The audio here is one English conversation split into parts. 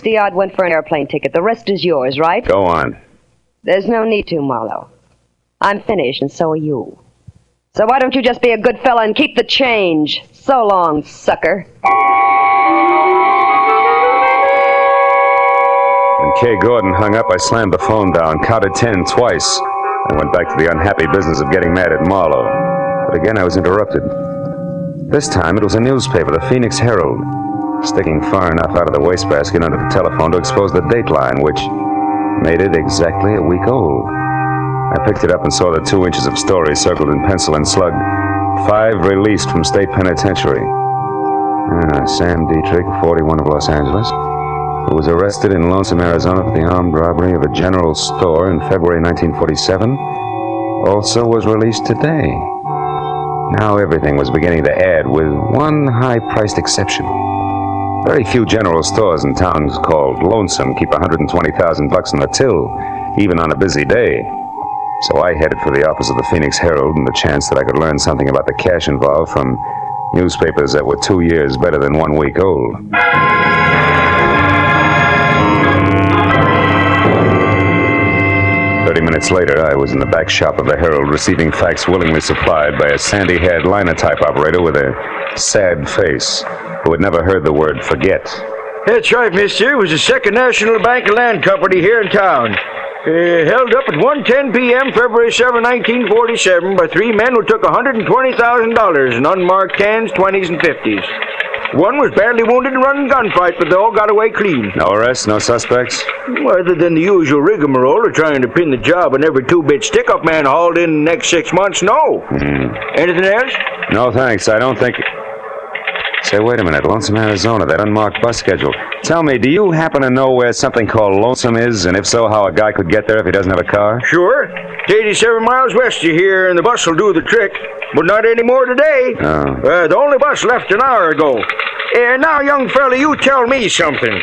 60 odd went for an airplane ticket. The rest is yours, right? Go on. There's no need to, Marlowe. I'm finished, and so are you. So why don't you just be a good fella and keep the change? So long, sucker. When Kay Gordon hung up, I slammed the phone down, counted ten twice, and went back to the unhappy business of getting mad at Marlowe. But again, I was interrupted. This time, it was a newspaper, the Phoenix Herald, sticking far enough out of the wastebasket under the telephone to expose the dateline, which made it exactly a week old. I picked it up and saw the two inches of story circled in pencil and slugged. Five released from state penitentiary. Ah, Sam Dietrich, 41 of Los Angeles, who was arrested in Lonesome, Arizona for the armed robbery of a general store in February 1947, also was released today. Now everything was beginning to add, with one high-priced exception. Very few general stores in towns called Lonesome keep 120,000 bucks in the till, even on a busy day. So I headed for the office of the Phoenix Herald and the chance that I could learn something about the cash involved from newspapers that were two years better than one week old. Thirty minutes later, I was in the back shop of the Herald receiving facts willingly supplied by a sandy haired linotype operator with a sad face who had never heard the word forget. That's right, mister. It was the Second National Bank and Land Company here in town. Uh, held up at 1.10 p.m., February 7, 1947, by three men who took $120,000 in unmarked cans, 20s, and 50s. One was badly wounded in running gunfight, but they all got away clean. No arrests, no suspects? Other than the usual rigmarole of trying to pin the job on every two-bit stick-up man hauled in the next six months, no. Anything else? No, thanks. I don't think. Say, wait a minute. Lonesome, Arizona, that unmarked bus schedule. Tell me, do you happen to know where something called Lonesome is, and if so, how a guy could get there if he doesn't have a car? Sure. It's 87 miles west of here, and the bus will do the trick. But not anymore today. Oh. Uh, the only bus left an hour ago. And now, young fella, you tell me something.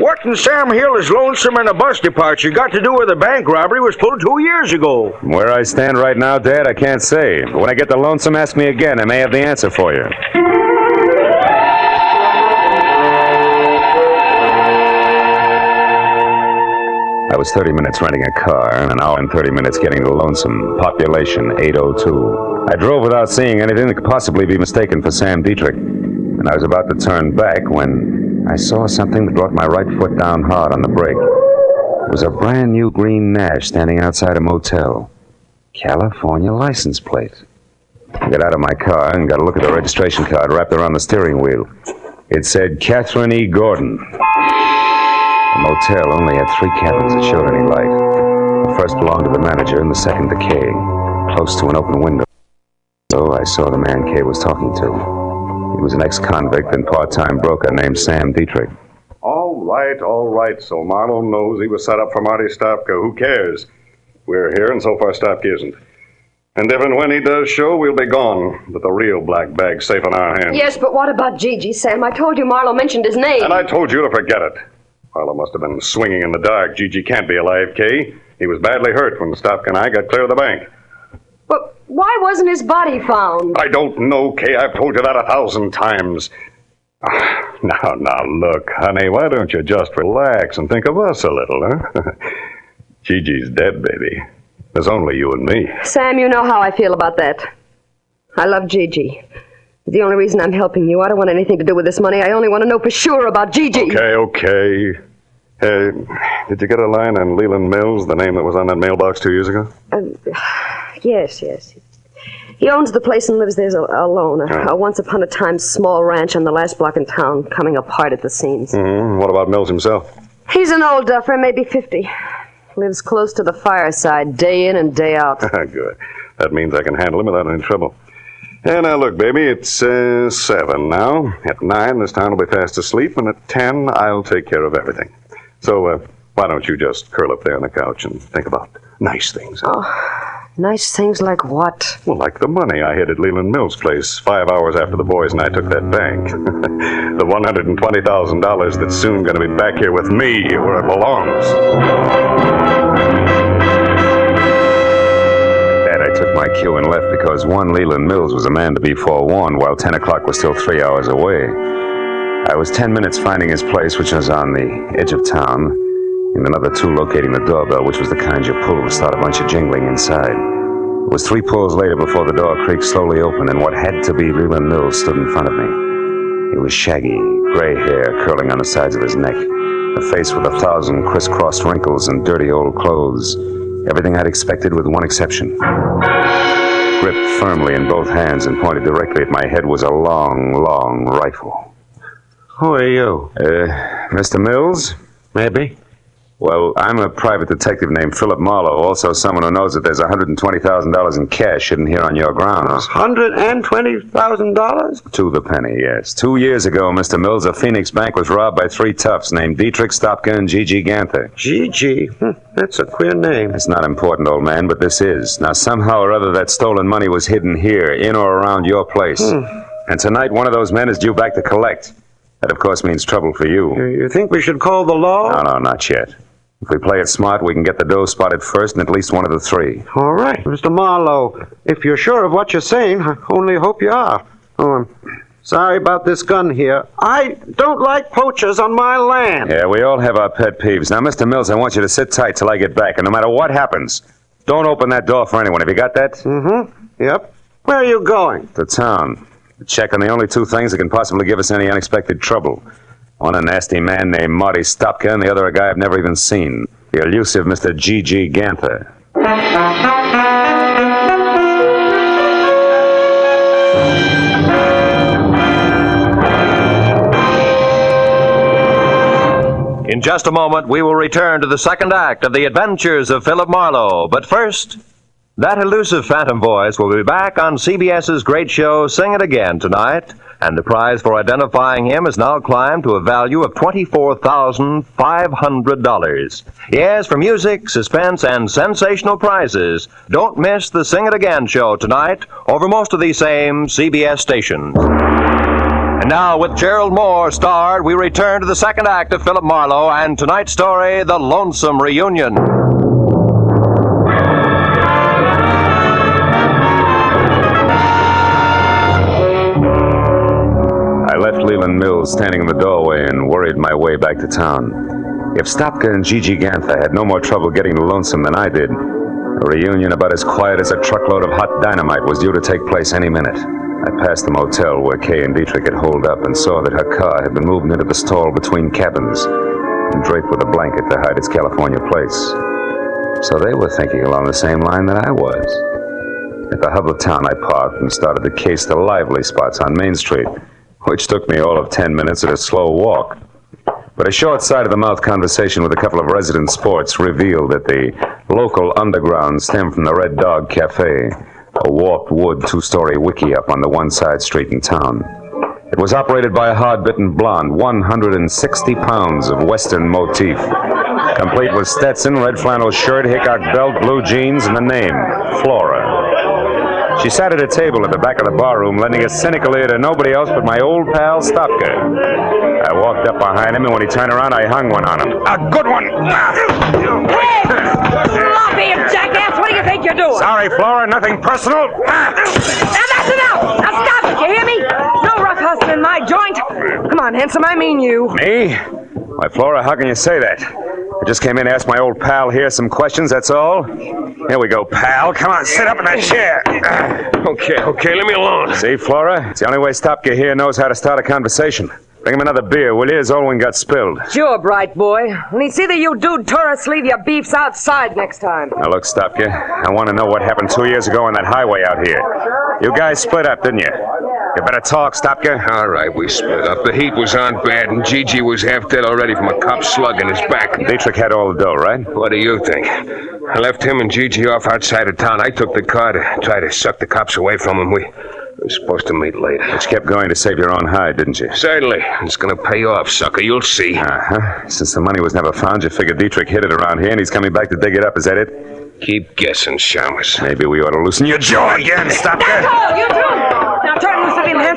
What in Sam Hill is lonesome and a bus departure got to do with a bank robbery was pulled two years ago? Where I stand right now, Dad, I can't say. But when I get to Lonesome, ask me again. I may have the answer for you. I was 30 minutes renting a car and an hour and 30 minutes getting to Lonesome. Population 802. I drove without seeing anything that could possibly be mistaken for Sam Dietrich. And I was about to turn back when I saw something that brought my right foot down hard on the brake. It was a brand new green Nash standing outside a motel. California license plate. I got out of my car and got a look at the registration card wrapped around the steering wheel. It said Catherine E. Gordon. The motel only had three cabins that showed any light. The first belonged to the manager and the second to Kay. Close to an open window, So I saw the man Kay was talking to. He was an ex-convict and part-time broker named Sam Dietrich. All right, all right. So Marlowe knows he was set up for Marty Stopka. Who cares? We're here, and so far Stopka isn't. And if and when he does show, we'll be gone. But the real black bag's safe in our hands. Yes, but what about Gigi, Sam? I told you Marlowe mentioned his name. And I told you to forget it. Marlowe must have been swinging in the dark. Gigi can't be alive, Kay. He was badly hurt when Stopka and I got clear of the bank. But why wasn't his body found? I don't know, Kay. I've told you that a thousand times. Ah, Now, now, look, honey, why don't you just relax and think of us a little, huh? Gigi's dead, baby. There's only you and me. Sam, you know how I feel about that. I love Gigi. The only reason I'm helping you, I don't want anything to do with this money. I only want to know for sure about Gigi. Okay, okay. Hey, did you get a line on Leland Mills, the name that was on that mailbox two years ago? Yes, yes. He owns the place and lives there alone. A, a once upon a time small ranch on the last block in town, coming apart at the seams. hmm What about Mills himself? He's an old duffer, maybe 50. Lives close to the fireside, day in and day out. Good. That means I can handle him without any trouble. And now, look, baby, it's uh, seven now. At nine, this town will be fast asleep, and at ten, I'll take care of everything. So, uh, why don't you just curl up there on the couch and think about nice things? huh? Nice things like what? Well, like the money I hid at Leland Mills' place five hours after the boys and I took that bank. the $120,000 that's soon going to be back here with me where it belongs. I took my cue and left because one Leland Mills was a man to be forewarned while 10 o'clock was still three hours away. I was ten minutes finding his place, which was on the edge of town, and another two locating the doorbell, which was the kind you pull to start a bunch of jingling inside. It was three pulls later before the door creaked slowly open, and what had to be Leland Mills stood in front of me. He was shaggy, gray hair curling on the sides of his neck, a face with a thousand crisscrossed wrinkles and dirty old clothes. Everything I'd expected with one exception. Gripped firmly in both hands and pointed directly at my head was a long, long rifle. Who are you? Uh, Mr. Mills? Maybe. Well, I'm a private detective named Philip Marlowe, also someone who knows that there's $120,000 in cash hidden here on your grounds. Hundred and twenty thousand dollars? To the penny, yes. Two years ago, Mr. Mills, a Phoenix bank was robbed by three toughs named Dietrich Stopka and Gigi Ganther. Gigi. Hmm, that's a queer name. It's not important, old man, but this is. Now, somehow or other, that stolen money was hidden here, in or around your place. And tonight, one of those men is due back to collect. That, of course, means trouble for you. You you think we should call the law? No, no, not yet. If we play it smart, we can get the dough spotted first and at least one of the three. All right, Mr. Marlowe. If you're sure of what you're saying, I only hope you are. Oh, I'm sorry about this gun here. I don't like poachers on my land. Yeah, we all have our pet peeves. Now, Mr. Mills, I want you to sit tight till I get back, and no matter what happens, don't open that door for anyone. Have you got that? Mm-hmm. Yep. Where are you going? To town. To check on the only two things that can possibly give us any unexpected trouble. One a nasty man named Marty Stopka, and the other a guy I've never even seen. The elusive Mr. G.G. Ganther. In just a moment, we will return to the second act of the adventures of Philip Marlowe. But first, that elusive phantom voice will be back on CBS's great show, Sing It Again, tonight. And the prize for identifying him has now climbed to a value of $24,500. Yes, for music, suspense, and sensational prizes. Don't miss the Sing It Again show tonight over most of these same CBS stations. And now, with Gerald Mohr starred, we return to the second act of Philip Marlowe and tonight's story, The Lonesome Reunion. Standing in the doorway and worried my way back to town. If Stopka and Gigi Ganther had no more trouble getting to Lonesome than I did, a reunion about as quiet as a truckload of hot dynamite was due to take place any minute. I passed the motel where Kay and Dietrich had holed up and saw that her car had been moved into the stall between cabins and draped with a blanket to hide its California place. So they were thinking along the same line that I was. At the hub of town, I parked and started to case the lively spots on Main Street, which took me all of ten minutes at a slow walk. But a short side of the mouth conversation with a couple of resident sports revealed that the local underground stemmed from the Red Dog Cafe, a warped wood two story wickiup on the one side street in town. It was operated by a hard bitten blonde, 160 pounds of Western motif, complete with Stetson, red flannel shirt, Hickok belt, blue jeans, and the name, Flora. She sat at a table at the back of the barroom, lending a cynical ear to nobody else but my old pal Stopka. I walked up behind him, and when he turned around, I hung one on him. A good one! Hey! Sloppy jackass! What do you think you're doing? Sorry, Flora, nothing personal. Now that's enough! Now stop it, you hear me? No rough hustling in my joint. Come on, handsome, I mean you. Me? Why, Flora, how can you say that? I just came in to ask my old pal here some questions, that's all. Here we go, pal. Come on, sit up in that chair. Okay, okay, leave me alone. See, Flora? It's the only way Stopka here knows how to start a conversation. Bring him another beer, will you? His old one got spilled. Sure, bright boy. Only see that you dude tourists leave your beefs outside next time. Now, look, Stopka. I want to know what happened two years ago on that highway out here. You guys split up, didn't you? You better talk, Stopka. All right, we split up. The heat was on bad, and Gigi was half dead already from a cop slug in his back. Dietrich had all the dough, right? What do you think? I left him and Gigi off outside of town. I took the car to try to suck the cops away from him. We were supposed to meet later. But you kept going to save your own hide, didn't you? Certainly. It's gonna pay off, sucker. You'll see. Uh-huh. Since the money was never found, you figured Dietrich hid it around here and he's coming back to dig it up. Is that it? Keep guessing, Shamus. Maybe we ought to loosen your jaw again, Stopka. Oh, you do! Now turn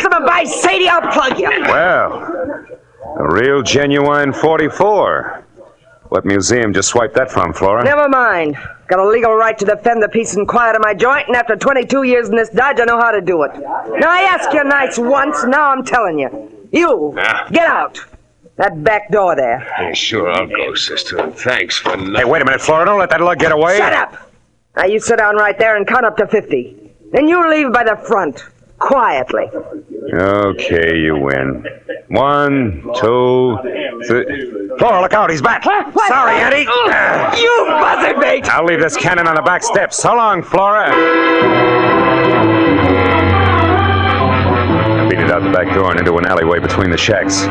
loose of him, and by Sadie, I'll plug you. Well, a real genuine 44. What museum just swiped that from, Flora? Never mind. Got a legal right to defend the peace and quiet of my joint, and after 22 years in this dodge, I know how to do it. Now, I asked you nice once, now I'm telling you. You! Yeah? Get out! That back door there. Yeah, sure, I'll go, sister. Thanks for nothing. Hey, wait a minute, Flora. Don't let that lug get away. Shut up! Now you sit down right there and count up to 50. Then you leave by the front. Quietly. Okay, you win. One, two, three. Flora, look out. He's back. Sorry, Eddie. You buzzard mate! I'll leave this cannon on the back steps. So long, Flora. I beat it out the back door and into an alleyway between the shacks.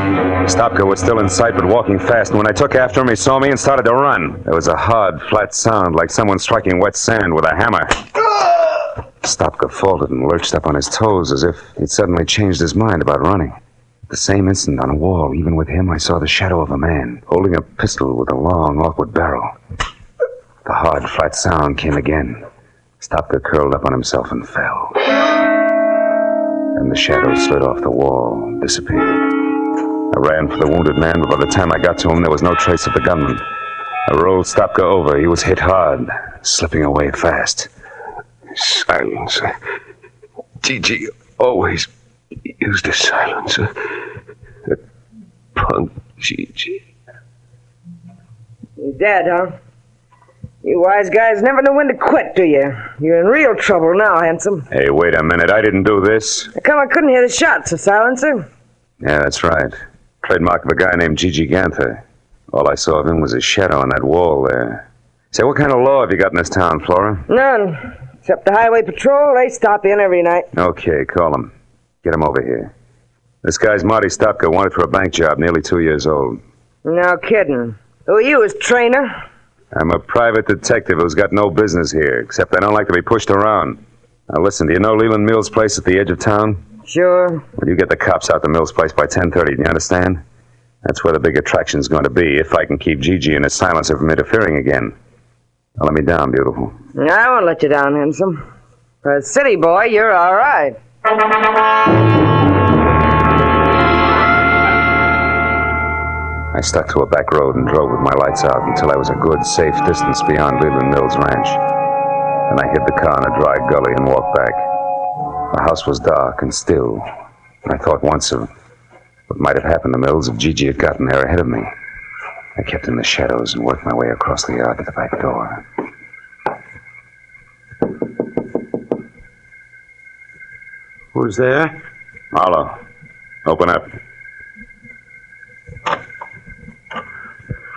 Stopka was still in sight but walking fast, and when I took after him, he saw me and started to run. There was a hard, flat sound like someone striking wet sand with a hammer. Stopka faltered and lurched up on his toes as if he'd suddenly changed his mind about running. At the same instant, on a wall, even with him, I saw the shadow of a man holding a pistol with a long, awkward barrel. The hard, flat sound came again. Stopka curled up on himself and fell. And the shadow slid off the wall, disappeared. I ran for the wounded man, but by the time I got to him, there was no trace of the gunman. I rolled Stopka over. He was hit hard, slipping away fast. Silencer. Gigi always used a silencer. That punk Gigi. You're dead, huh? You wise guys never know when to quit, do you? You're in real trouble now, handsome. Hey, wait a minute. I didn't do this. How come I couldn't hear the shots, a silencer? Yeah, that's right. Trademark of a guy named Gigi Ganther. All I saw of him was his shadow on that wall there. Say, what kind of law have you got in this town, Flora? None. Except the highway patrol, they stop in every night. Okay, call him. Get him over here. This guy's Marty Stopka, wanted for a bank job, nearly two years old. No kidding. Who are you, his trainer? I'm a private detective who's got no business here, except I don't like to be pushed around. Now listen, do you know Leland Mills' place at the edge of town? Sure. Well, you get the cops out to Mills' place by 10.30, do you understand? That's where the big attraction's going to be, if I can keep Gigi and his silencer from interfering again. Now let me down, beautiful. I won't let you down, handsome. For a city boy, you're all right. I stuck to a back road and drove with my lights out until I was a good, safe distance beyond Leland Mills Ranch. Then I hid the car in a dry gully and walked back. The house was dark and still, and I thought once of what might have happened to Mills if Gigi had gotten there ahead of me. I kept in the shadows and worked my way across the yard to the back door. Who's there? Marlowe, open up.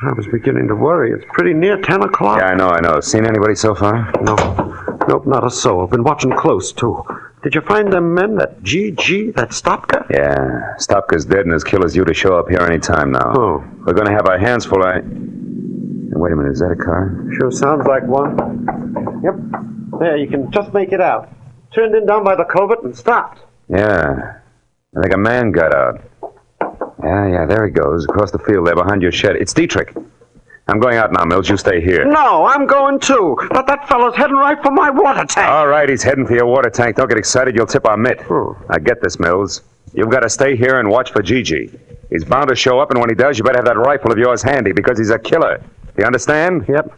I was beginning to worry. It's pretty near 10 o'clock. Yeah, I know, I know. Seen anybody so far? No. Nope, not a soul. I've been watching close, too. Did you find them men, that GG, that Stopka? Yeah. Stopka's dead and his killer's due to show up here any time now. Oh. We're going to have our hands full. I. Wait a minute, is that a car? Sure sounds like one. Yep. There, you can just make it out. Turned in down by the culvert and stopped. Yeah. I think a man got out. Yeah, yeah, there he goes, across the field there behind your shed. It's Dietrich. I'm going out now, Mills. You stay here. No, I'm going too. But that fellow's heading right for my water tank. All right, he's heading for your water tank. Don't get excited. You'll tip our mitt. Now get this, Mills. You've got to stay here and watch for Gigi. He's bound to show up, and when he does, you better have that rifle of yours handy because he's a killer. You understand? Yep.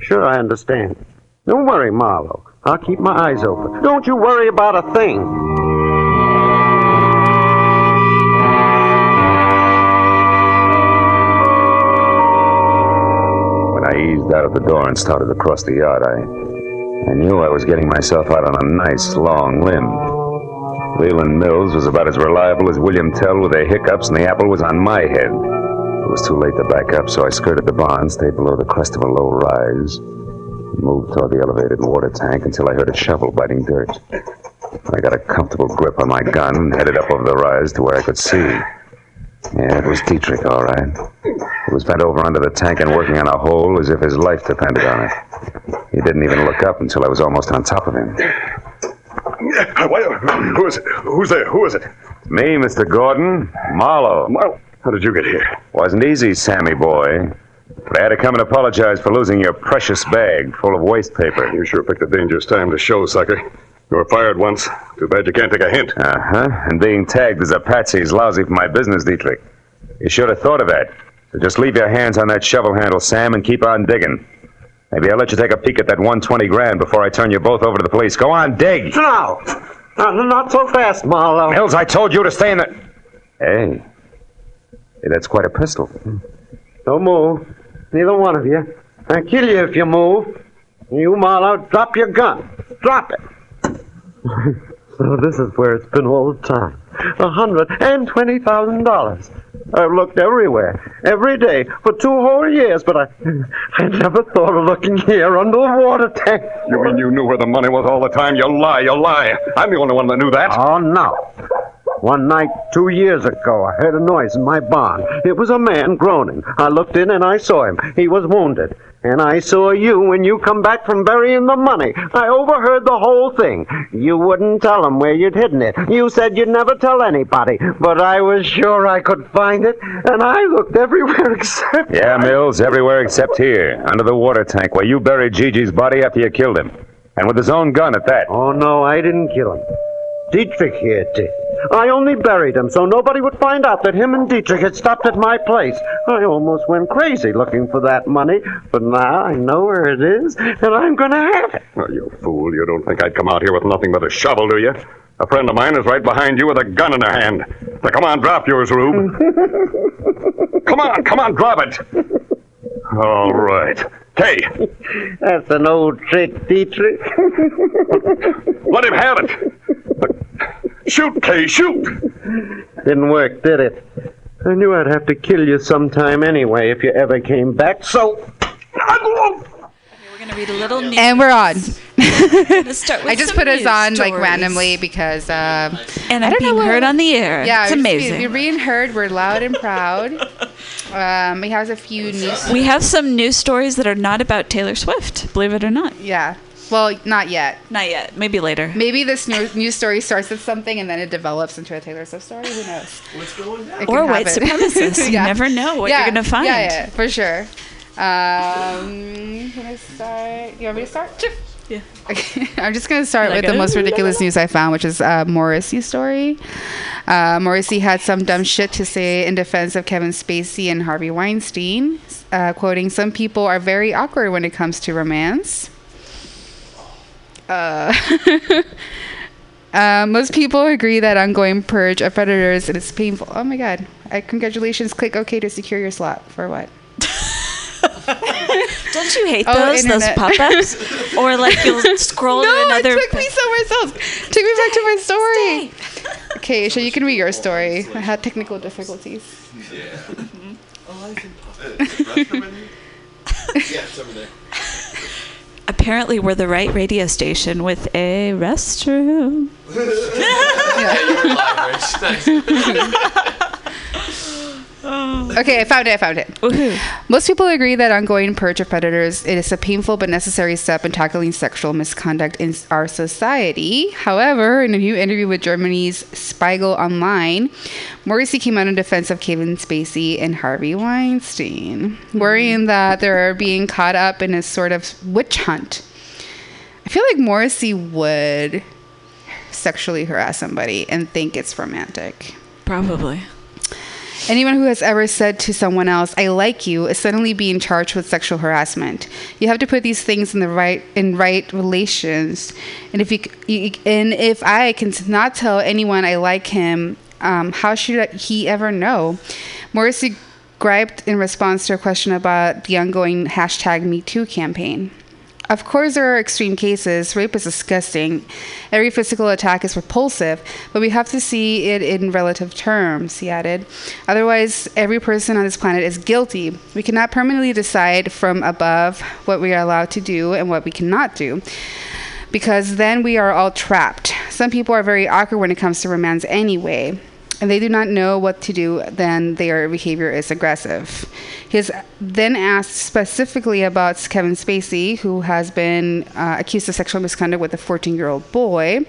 Sure, I understand. Don't worry, Marlowe. I'll keep my eyes open. Don't you worry about a thing. Eased out of the door and started across the yard, I, I knew I was getting myself out on a nice long limb. Leland Mills was about as reliable as William Tell with their hiccups, and the apple was on my head. It was too late to back up, so I skirted the barn, stayed below the crest of a low rise, and moved toward the elevated water tank until I heard a shovel biting dirt. I got a comfortable grip on my gun and headed up over the rise to where I could see. Yeah, it was Dietrich, all right. He was bent over under the tank and working on a hole as if his life depended on it. He didn't even look up until I was almost on top of him. Who is it? Who's there? Who is it? Me, Mr. Gordon. Marlowe. Marlowe. How did you get here? Wasn't easy, Sammy boy. But I had to come and apologize for losing your precious bag full of waste paper. You sure picked a dangerous time to show, sucker. You were fired once. Too bad you can't take a hint. Uh huh. And being tagged as a patsy is lousy for my business, Dietrich. You should have thought of that. So just leave your hands on that shovel handle, Sam, and keep on digging. Maybe I'll let you take a peek at that 120 grand before I turn you both over to the police. Go on, dig. No! Not, not so fast, Marlowe. Mills, I told you to stay in the. Hey, Hey, that's quite a pistol. Don't move. Neither one of you. I'll kill you if you move. You, Marlowe, drop your gun. Drop it. So this is where it's been all the time. A hundred and twenty thousand dollars. I've looked everywhere, every day, for two whole years, but I, I never thought of looking here under the water tank. You mean you knew where the money was all the time? You lie, you lie. I'm the only one that knew that. Oh, no. One night, two years ago, I heard a noise in my barn. It was a man groaning. I looked in and I saw him. He was wounded. And I saw you when you come back from burying the money. I overheard the whole thing. You wouldn't tell him where you'd hidden it. You said you'd never tell anybody. But I was sure I could find it, and I looked everywhere except. Yeah, Mills, everywhere except here, under the water tank where you buried Gigi's body after you killed him. And with his own gun at that. Oh, no, I didn't kill him. Dietrich here did. I only buried him so nobody would find out that him and Dietrich had stopped at my place. I almost went crazy looking for that money, but now I know where it is, and I'm going to have it. Well, you fool. You don't think I'd come out here with nothing but a shovel, do you? A friend of mine is right behind you with a gun in her hand. Now, come on, drop yours, Rube. come on, come on, drop it. All right. Kay, That's an old trick, Dietrich. let him have it. Shoot, Kay, shoot. Didn't work, did it? I knew I'd have to kill you sometime anyway if you ever came back, so. We're gonna read a little news. And we're on. Start with I just put us news on like randomly because um, And I I'm don't know being heard on the air. yeah, it's we're- amazing. We're being heard. We're loud and proud. Um, we have a few news. we have some news stories that are not about Taylor Swift, believe it or not. yeah. Well, not yet. Not yet. Maybe later. Maybe this new news story starts with something and then it develops into a Taylor Swift story. Who knows? What's going on? Or white supremacists. You never know what you're gonna find. Yeah, yeah, for sure. Um, can I start? You want me to start? Sure. Yeah. Okay. I'm just going to start Like, with the most ridiculous news I found, which is uh, Morrissey's story. Uh, Morrissey had some dumb shit to say in defense of Kevin Spacey and Harvey Weinstein, uh, quoting, Some people are very awkward when it comes to romance. Uh, uh, most people agree that ongoing purge of predators is painful. Oh my god. Uh, congratulations. Click OK to secure your slot. For what? Don't you hate Oh, those those internet. pop-ups? or like you'll scroll no, to another. it took me somewhere else. Took me back to my story. Okay, so you can read your story. I had technical difficulties. Apparently, we're the right radio station with a restroom. Oh. Okay, I found it. I found it. Most people agree that ongoing purge of predators it is a painful but necessary step in tackling sexual misconduct in our society. However, in a new interview with Germany's Spiegel Online, Morrissey came out in defense of Kevin Spacey and Harvey Weinstein, worrying that they're being caught up in a sort of witch hunt. I feel like Morrissey would sexually harass somebody and think it's romantic. Probably. Anyone who has ever said to someone else, "I like you," is suddenly being charged with sexual harassment. You have to put these things in the right in right relations. And if you, you and if I can not tell anyone I like him, um, how should he ever know? Morrissey griped in response to a question about the ongoing hashtag MeToo campaign. Of course, there are extreme cases. Rape is disgusting. Every physical attack is repulsive, but we have to see it in relative terms, he added. Otherwise, every person on this planet is guilty. We cannot permanently decide from above what we are allowed to do and what we cannot do, because then we are all trapped. Some people are very awkward when it comes to romance anyway and they do not know what to do, then their behavior is aggressive. He is then asked specifically about Kevin Spacey, who has been uh, accused of sexual misconduct with a 14 year old boy.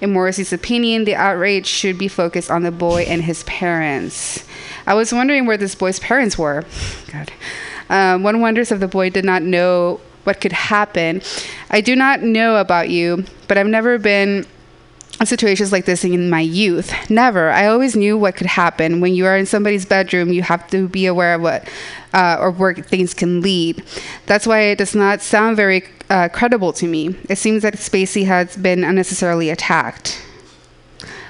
In Morrissey's opinion, the outrage should be focused on the boy and his parents. I was wondering where this boy's parents were. God. Um, one wonders if the boy did not know what could happen. I do not know about you, but I've never been situations like this in my youth. Never. I always knew what could happen. When you are in somebody's bedroom, you have to be aware of what uh, or where things can lead. That's why it does not sound very uh, credible to me. It seems that Spacey has been unnecessarily attacked.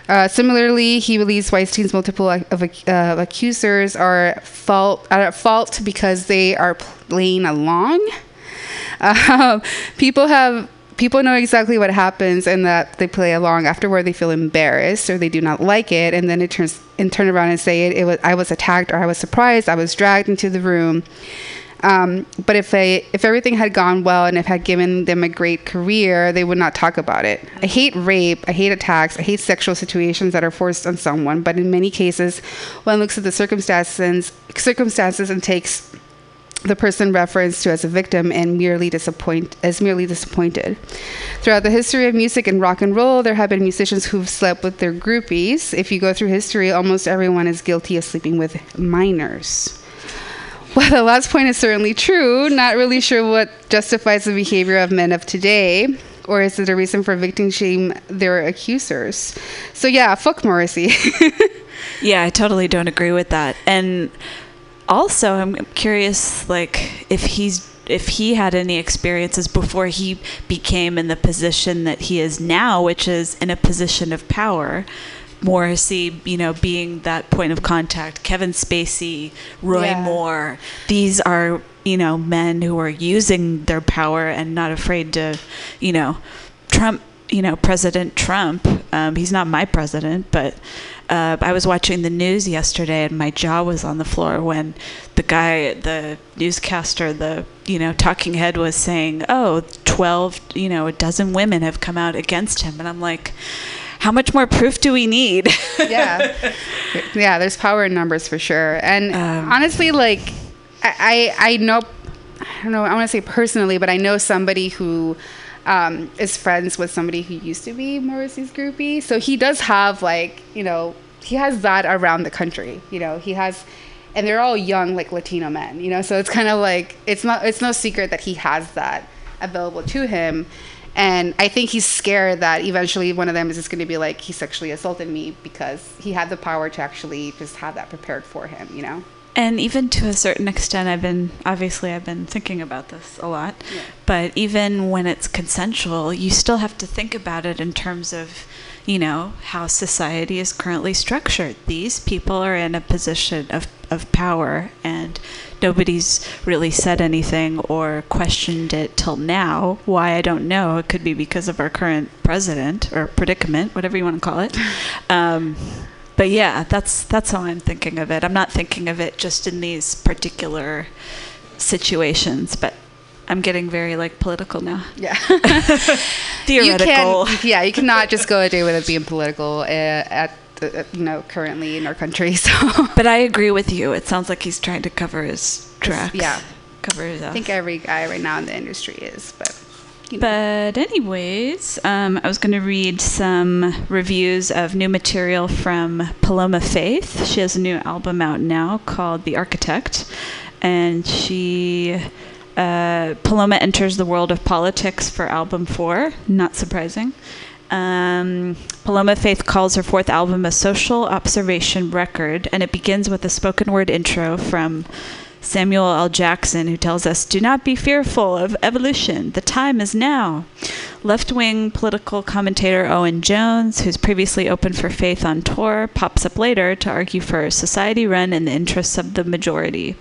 Uh, similarly, he believes Weinstein's multiple of uh, accusers are fault at fault because they are playing along. Um, people have people know exactly what happens and that they play along afterward they feel embarrassed or they do not like it and then it turns and turn around and say it, it was i was attacked or i was surprised i was dragged into the room. Um, but if they if everything had gone well and if had given them a great career they would not talk about it. I hate rape i hate attacks i hate sexual situations that are forced on someone. But in many cases one looks at the circumstances circumstances and takes the person referenced to as a victim and merely disappoint as merely disappointed. Throughout the history of music and rock and roll, there have been musicians who've slept with their groupies. If you go through history, almost everyone is guilty of sleeping with minors. Well, the last point is certainly true. Not really sure what justifies the behavior of men of today. Or is it a reason for victim shame their accusers? So yeah, fuck Morrissey. Yeah, I totally don't agree with that. And also, I'm curious, like, if he's if he had any experiences before he became in the position that he is now, which is in a position of power. Morrissey, you know, being that point of contact, Kevin Spacey, Roy Yeah. Moore, these are, you know, men who are using their power and not afraid to, you know, Trump, you know, President Trump, um, he's not my president, but uh, I was watching the news yesterday and my jaw was on the floor when the guy, the newscaster, the, you know, talking head was saying, oh, 12, you know, a dozen women have come out against him. And I'm like, how much more proof do we need? yeah yeah there's power in numbers for sure and honestly like I, I i know i don't know i want to say personally but i know somebody who um, is friends with somebody who used to be morrissey's groupie so he does have like you know he has that around the country you know he has and they're all young like latino men you know so it's kind of like it's not it's no secret that he has that available to him and I think he's scared that eventually one of them is just going to be like, he sexually assaulted me because he had the power to actually just have that prepared for him, you know? And even to a certain extent, I've been obviously I've been thinking about this a lot. But even when it's consensual, you still have to think about it in terms of, you know, how society is currently structured. These people are in a position of of power, and nobody's really said anything or questioned it till now. Why I don't know. It could be because of our current president or predicament, whatever you want to call it. Um, but yeah, that's that's how I'm thinking of it. I'm not thinking of it just in these particular situations, but I'm getting very like political now. Yeah. Theoretical. You can, yeah, you cannot just go a day without being political uh, at, the, you know, currently in our country. So, But I agree with you. It sounds like he's trying to cover his tracks. yeah. Cover his I think every guy right now in the industry is, but. But anyways, um, I was going to read some reviews of new material from Paloma Faith. She has a new album out now called The Architect, and she uh, Paloma enters the world of politics for album four. Not surprising. Um, Paloma Faith calls her fourth album a social observation record, and it begins with a spoken word intro from Samuel L. Jackson, who tells us, Do not be fearful of evolution. The time is now. Left wing political commentator Owen Jones, who's previously opened for Faith on tour, pops up later to argue for a society run in the interests of the majority.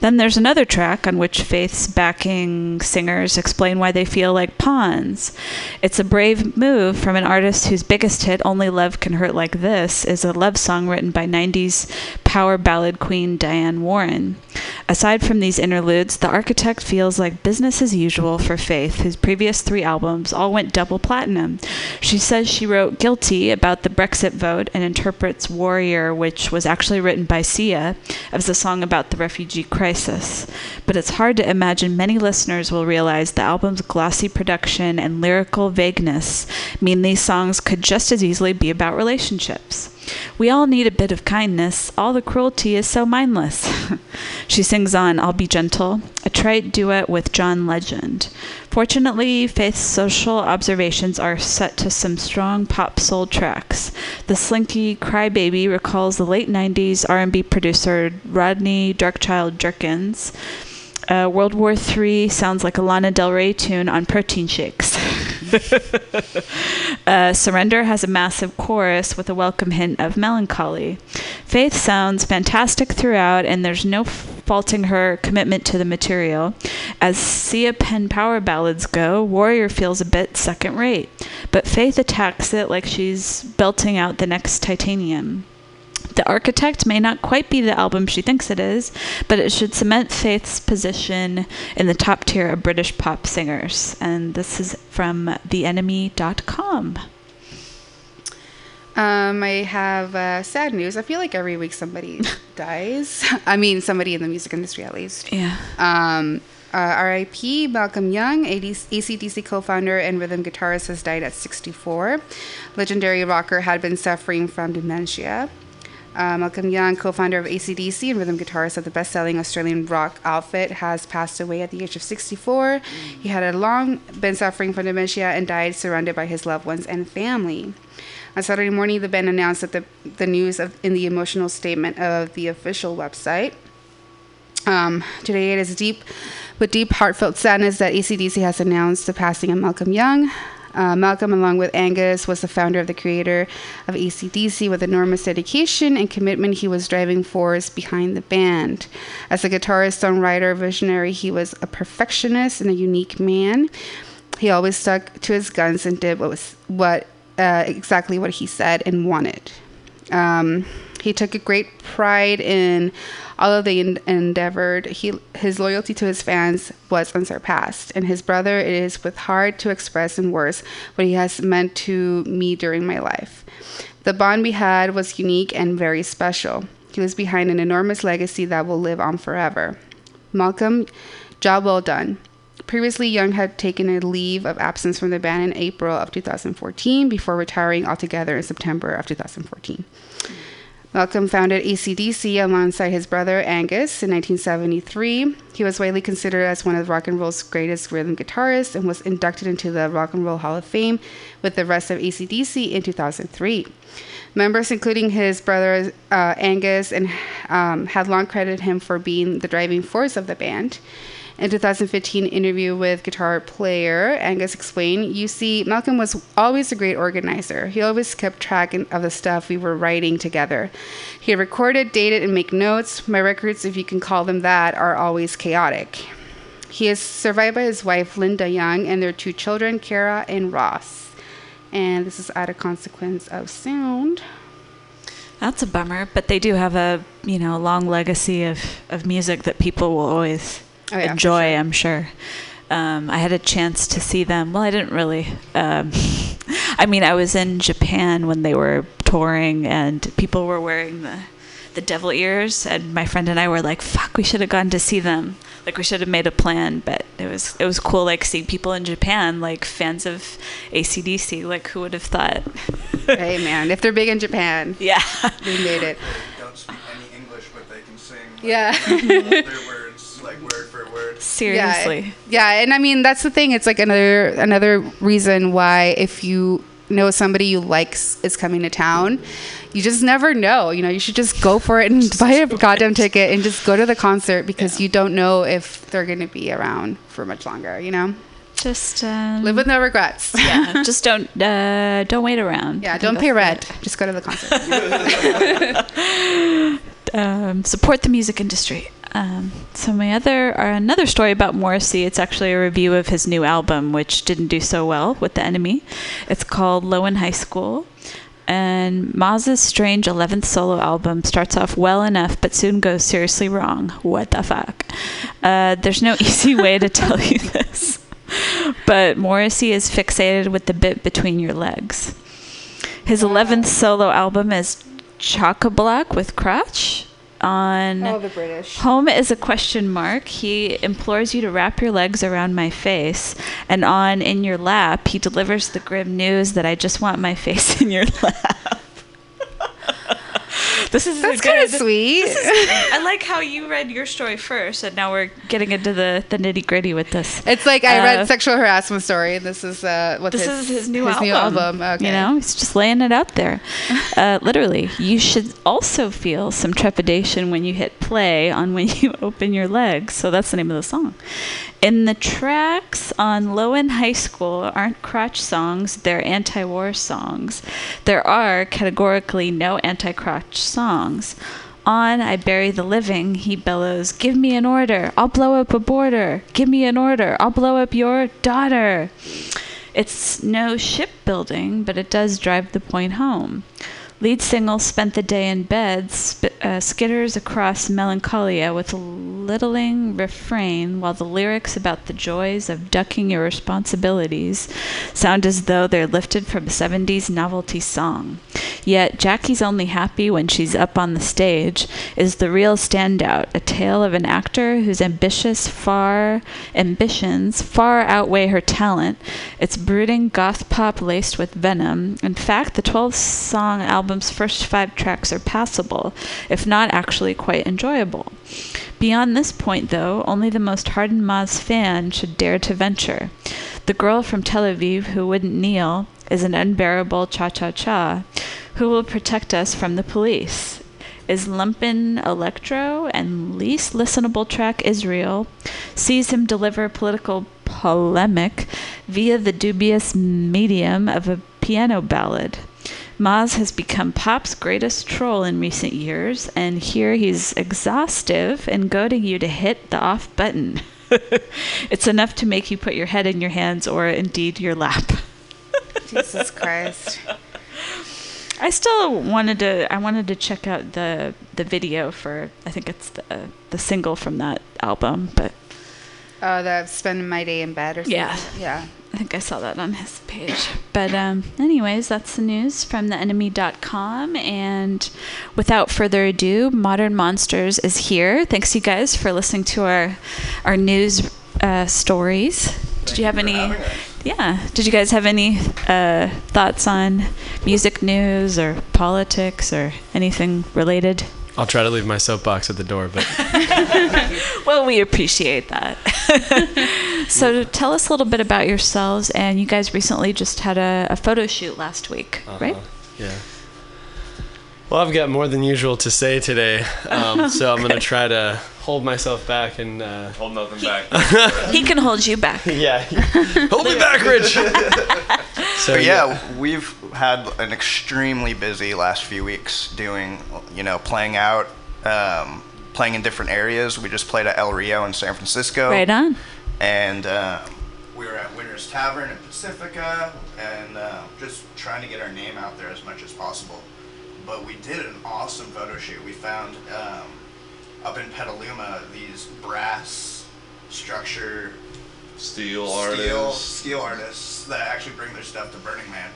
Then there's another track on which Faith's backing singers explain why they feel like pawns. It's a brave move from an artist whose biggest hit, Only Love Can Hurt Like This, is a love song written by 90s power ballad queen Diane Warren. Aside from these interludes, The Architect feels like business as usual for Faith, whose previous three albums all went double platinum. She says she wrote Guilty about the Brexit vote and interprets Warrior, which was actually written by Sia, as a song about the refugee crisis. But it's hard to imagine many listeners will realize the album's glossy production and lyrical vagueness mean these songs could just as easily be about relationships. We all need a bit of kindness. All the cruelty is so mindless. she sings on I'll Be Gentle, a trite duet with John Legend. Fortunately, Faith's social observations are set to some strong pop soul tracks. The slinky Crybaby recalls the late 90s R&B producer Rodney Darkchild Jerkins. Uh, World War III sounds like a Lana Del Rey tune on protein shakes. uh, Surrender has a massive chorus with a welcome hint of melancholy. Faith sounds fantastic throughout, and there's no faulting her commitment to the material. As Sia Penn power ballads go, Warrior feels a bit second rate, but Faith attacks it like she's belting out the next Titanium. The Architect may not quite be the album she thinks it is, but it should cement Faith's position in the top tier of British pop singers. And this is from the NME.com. Um, I have uh, sad news. I feel like every week somebody dies. I mean, somebody in the music industry at least. Yeah. Um, uh, RIP Malcolm Young, ACDC co founder and rhythm guitarist, has died at 64. Legendary rocker had been suffering from dementia. Uh, Malcolm Young, co founder of ACDC and rhythm guitarist of the best selling Australian rock outfit, has passed away at the age of 64. He had long been suffering from dementia and died surrounded by his loved ones and family. On Saturday morning, the band announced that the, the news of, in the emotional statement of the official website. Um, today, it is deep, with deep, heartfelt sadness that ACDC has announced the passing of Malcolm Young. Uh, Malcolm, along with Angus, was the founder of the creator of ACDC with enormous dedication and commitment. He was driving force behind the band. As a guitarist, songwriter, visionary, he was a perfectionist and a unique man. He always stuck to his guns and did what was what uh, exactly what he said and wanted. Um, he took a great pride in all they en- endeavored. He, his loyalty to his fans was unsurpassed, and his brother, it is with hard to express in words what he has meant to me during my life. The bond we had was unique and very special. He was behind an enormous legacy that will live on forever. Malcolm, job well done. Previously, Young had taken a leave of absence from the band in April of 2014 before retiring altogether in September of 2014. Malcolm founded ACDC alongside his brother Angus in 1973. He was widely considered as one of rock and roll's greatest rhythm guitarists and was inducted into the Rock and Roll Hall of Fame with the rest of ACDC in 2003. Members, including his brother uh, Angus, and um, had long credited him for being the driving force of the band. In 2015 interview with guitar player Angus explained, "You see, Malcolm was always a great organizer. He always kept track of the stuff we were writing together. He recorded, dated, and make notes. My records, if you can call them that, are always chaotic." He is survived by his wife Linda Young and their two children, Kara and Ross. And this is out of consequence of sound. That's a bummer, but they do have a you know long legacy of, of music that people will always oh, yeah, enjoy. Sure. I'm sure. Um, I had a chance to see them. Well, I didn't really. Um, I mean, I was in Japan when they were touring, and people were wearing the the devil ears, and my friend and I were like, "Fuck, we should have gone to see them." Like we should have made a plan, but it was it was cool, like seeing people in Japan, like fans of ACDC. Like who would have thought? hey man, if they're big in Japan, yeah, they made it. They don't speak any English, but they can sing. Like, yeah. their words, like word for word. Seriously. Yeah. yeah, and I mean that's the thing. It's like another another reason why if you know somebody you like is coming to town, you just never know. You know, you should just go for it and buy a goddamn ticket and just go to the concert because yeah. you don't know if they're going to be around for much longer. You know. Just um, live with no regrets. Yeah, just don't uh, don't wait around. Yeah, don't pay rent. Just go to the concert. um, support the music industry. Um, so my other uh, another story about Morrissey. It's actually a review of his new album, which didn't do so well with the NME. It's called Low in High School. And Moz's strange 11th solo album starts off well enough, but soon goes seriously wrong. What the fuck? Uh, there's no easy way to tell you this. But Morrissey is fixated with the bit between your legs. His 11th solo album is Chock a Block with Crotch on oh, the British. Home is a question mark. He implores you to wrap your legs around my face, and on In Your Lap, he delivers the grim news that I just want my face in your lap. This is That's kind of sweet. I like how you read your story first, and now we're getting into the, the nitty gritty with this. It's like I Uh, read sexual harassment story. And this is uh, what This his, is his new his album. new album. Okay. You know, he's just laying it out there. Uh, literally, you should also feel some trepidation when you hit play on when you open your legs. So that's the name of the song. In the tracks on Low in High School aren't crotch songs, they're anti war songs. There are categorically no anti crotch songs. On I Bury the Living, he bellows, Give me an order, I'll blow up a border. Give me an order, I'll blow up your daughter. It's no shipbuilding, but it does drive the point home. Lead single spent the day in bed, sp- uh, skitters across melancholia with a littling refrain, while the lyrics about the joys of ducking your responsibilities sound as though they're lifted from a 70s novelty song. Yet Jackie's only happy when she's up on the stage is the real standout, a tale of an actor whose ambitious far ambitions far outweigh her talent. It's brooding goth pop laced with venom. In fact, the 12 song album's first five tracks are passable, if not actually quite enjoyable. Beyond this point, though, only the most hardened Moz fan should dare to venture. The girl from Tel Aviv who wouldn't kneel is an unbearable cha cha cha. Who will protect us from the police? Is Lumpin Electro and least listenable track Israel sees him deliver political polemic via the dubious medium of a piano ballad. Moz has become pop's greatest troll in recent years, and here he's exhaustive and goading you to hit the off button. it's enough to make you put your head in your hands or indeed your lap. Jesus Christ. I still wanted to. I wanted to check out the the video for. I think it's the the single from that album, but Oh, the spending my day in bed or something. Yeah. Yeah. I think I saw that on his page. But um, anyways, that's the news from the NME.com. And without further ado, Modern Monsters is here. Thanks you guys for listening to our our news uh, stories. Did you have any? Yeah. Did you guys have any uh, thoughts on music news or politics or anything related? I'll try to leave my soapbox at the door, but well, we appreciate that. so, tell us a little bit about yourselves. And you guys recently just had a, a photo shoot last week, uh-huh. right? yeah. Well, I've got more than usual to say today, um, so I'm going to try to hold myself back and uh, hold nothing back. He can hold you back. yeah, hold me back, Rich. So but yeah, we've had an extremely busy last few weeks doing, you know, playing out, um, playing in different areas. We just played at El Rio in San Francisco. Right on. And um, we were at Winter's Tavern in Pacifica, and uh, just trying to get our name out there as much as possible. But we did an awesome photo shoot. We found um, up in Petaluma these brass structure Steel steel, artists. steel artists that actually bring their stuff to Burning Man.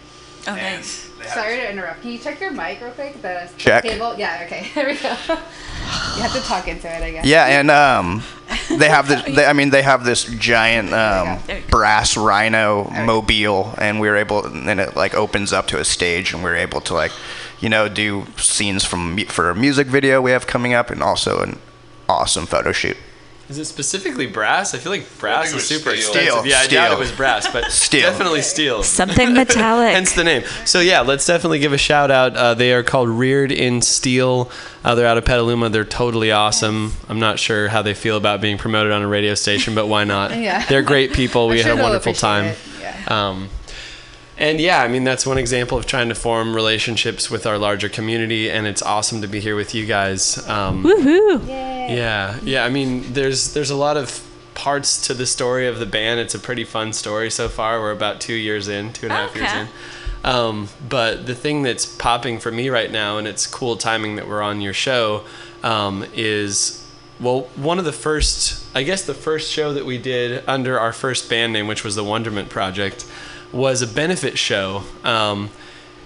Oh, And nice. they have- Sorry to interrupt. Can you check your mic real quick? The Check. table? Yeah, okay. There we go. you have to talk into it, I guess. Yeah, and um, they have this. They, I mean, they have this giant um, brass rhino mobile, and we were able, and it like opens up to a stage, and we are able to like, you know, do scenes from for a music video we have coming up, and also an awesome photo shoot. Is it specifically brass? I feel like brass is super steel. expensive. Steel, Yeah, I doubt it was brass, but Steel. definitely steel. Something metallic. Hence the name. So yeah, let's definitely give a shout out. Uh, they are called Reared in Steel. Uh, they're out of Petaluma. They're totally awesome. I'm not sure how they feel about being promoted on a radio station, but why not? Yeah. They're great people. We I'm sure had a wonderful time. appreciate Um, and yeah, I mean that's one example of trying to form relationships with our larger community, and it's awesome to be here with you guys. Um, Woohoo! yeah, yeah. I mean, there's there's a lot of parts to the story of the band. It's a pretty fun story so far. We're about two years in, two and a half years in. Um, but the thing that's popping for me right now, and it's cool timing that we're on your show, um, is well, one of the first, I guess, the first show that we did under our first band name, which was the Wonderment Project, was a benefit show. Um,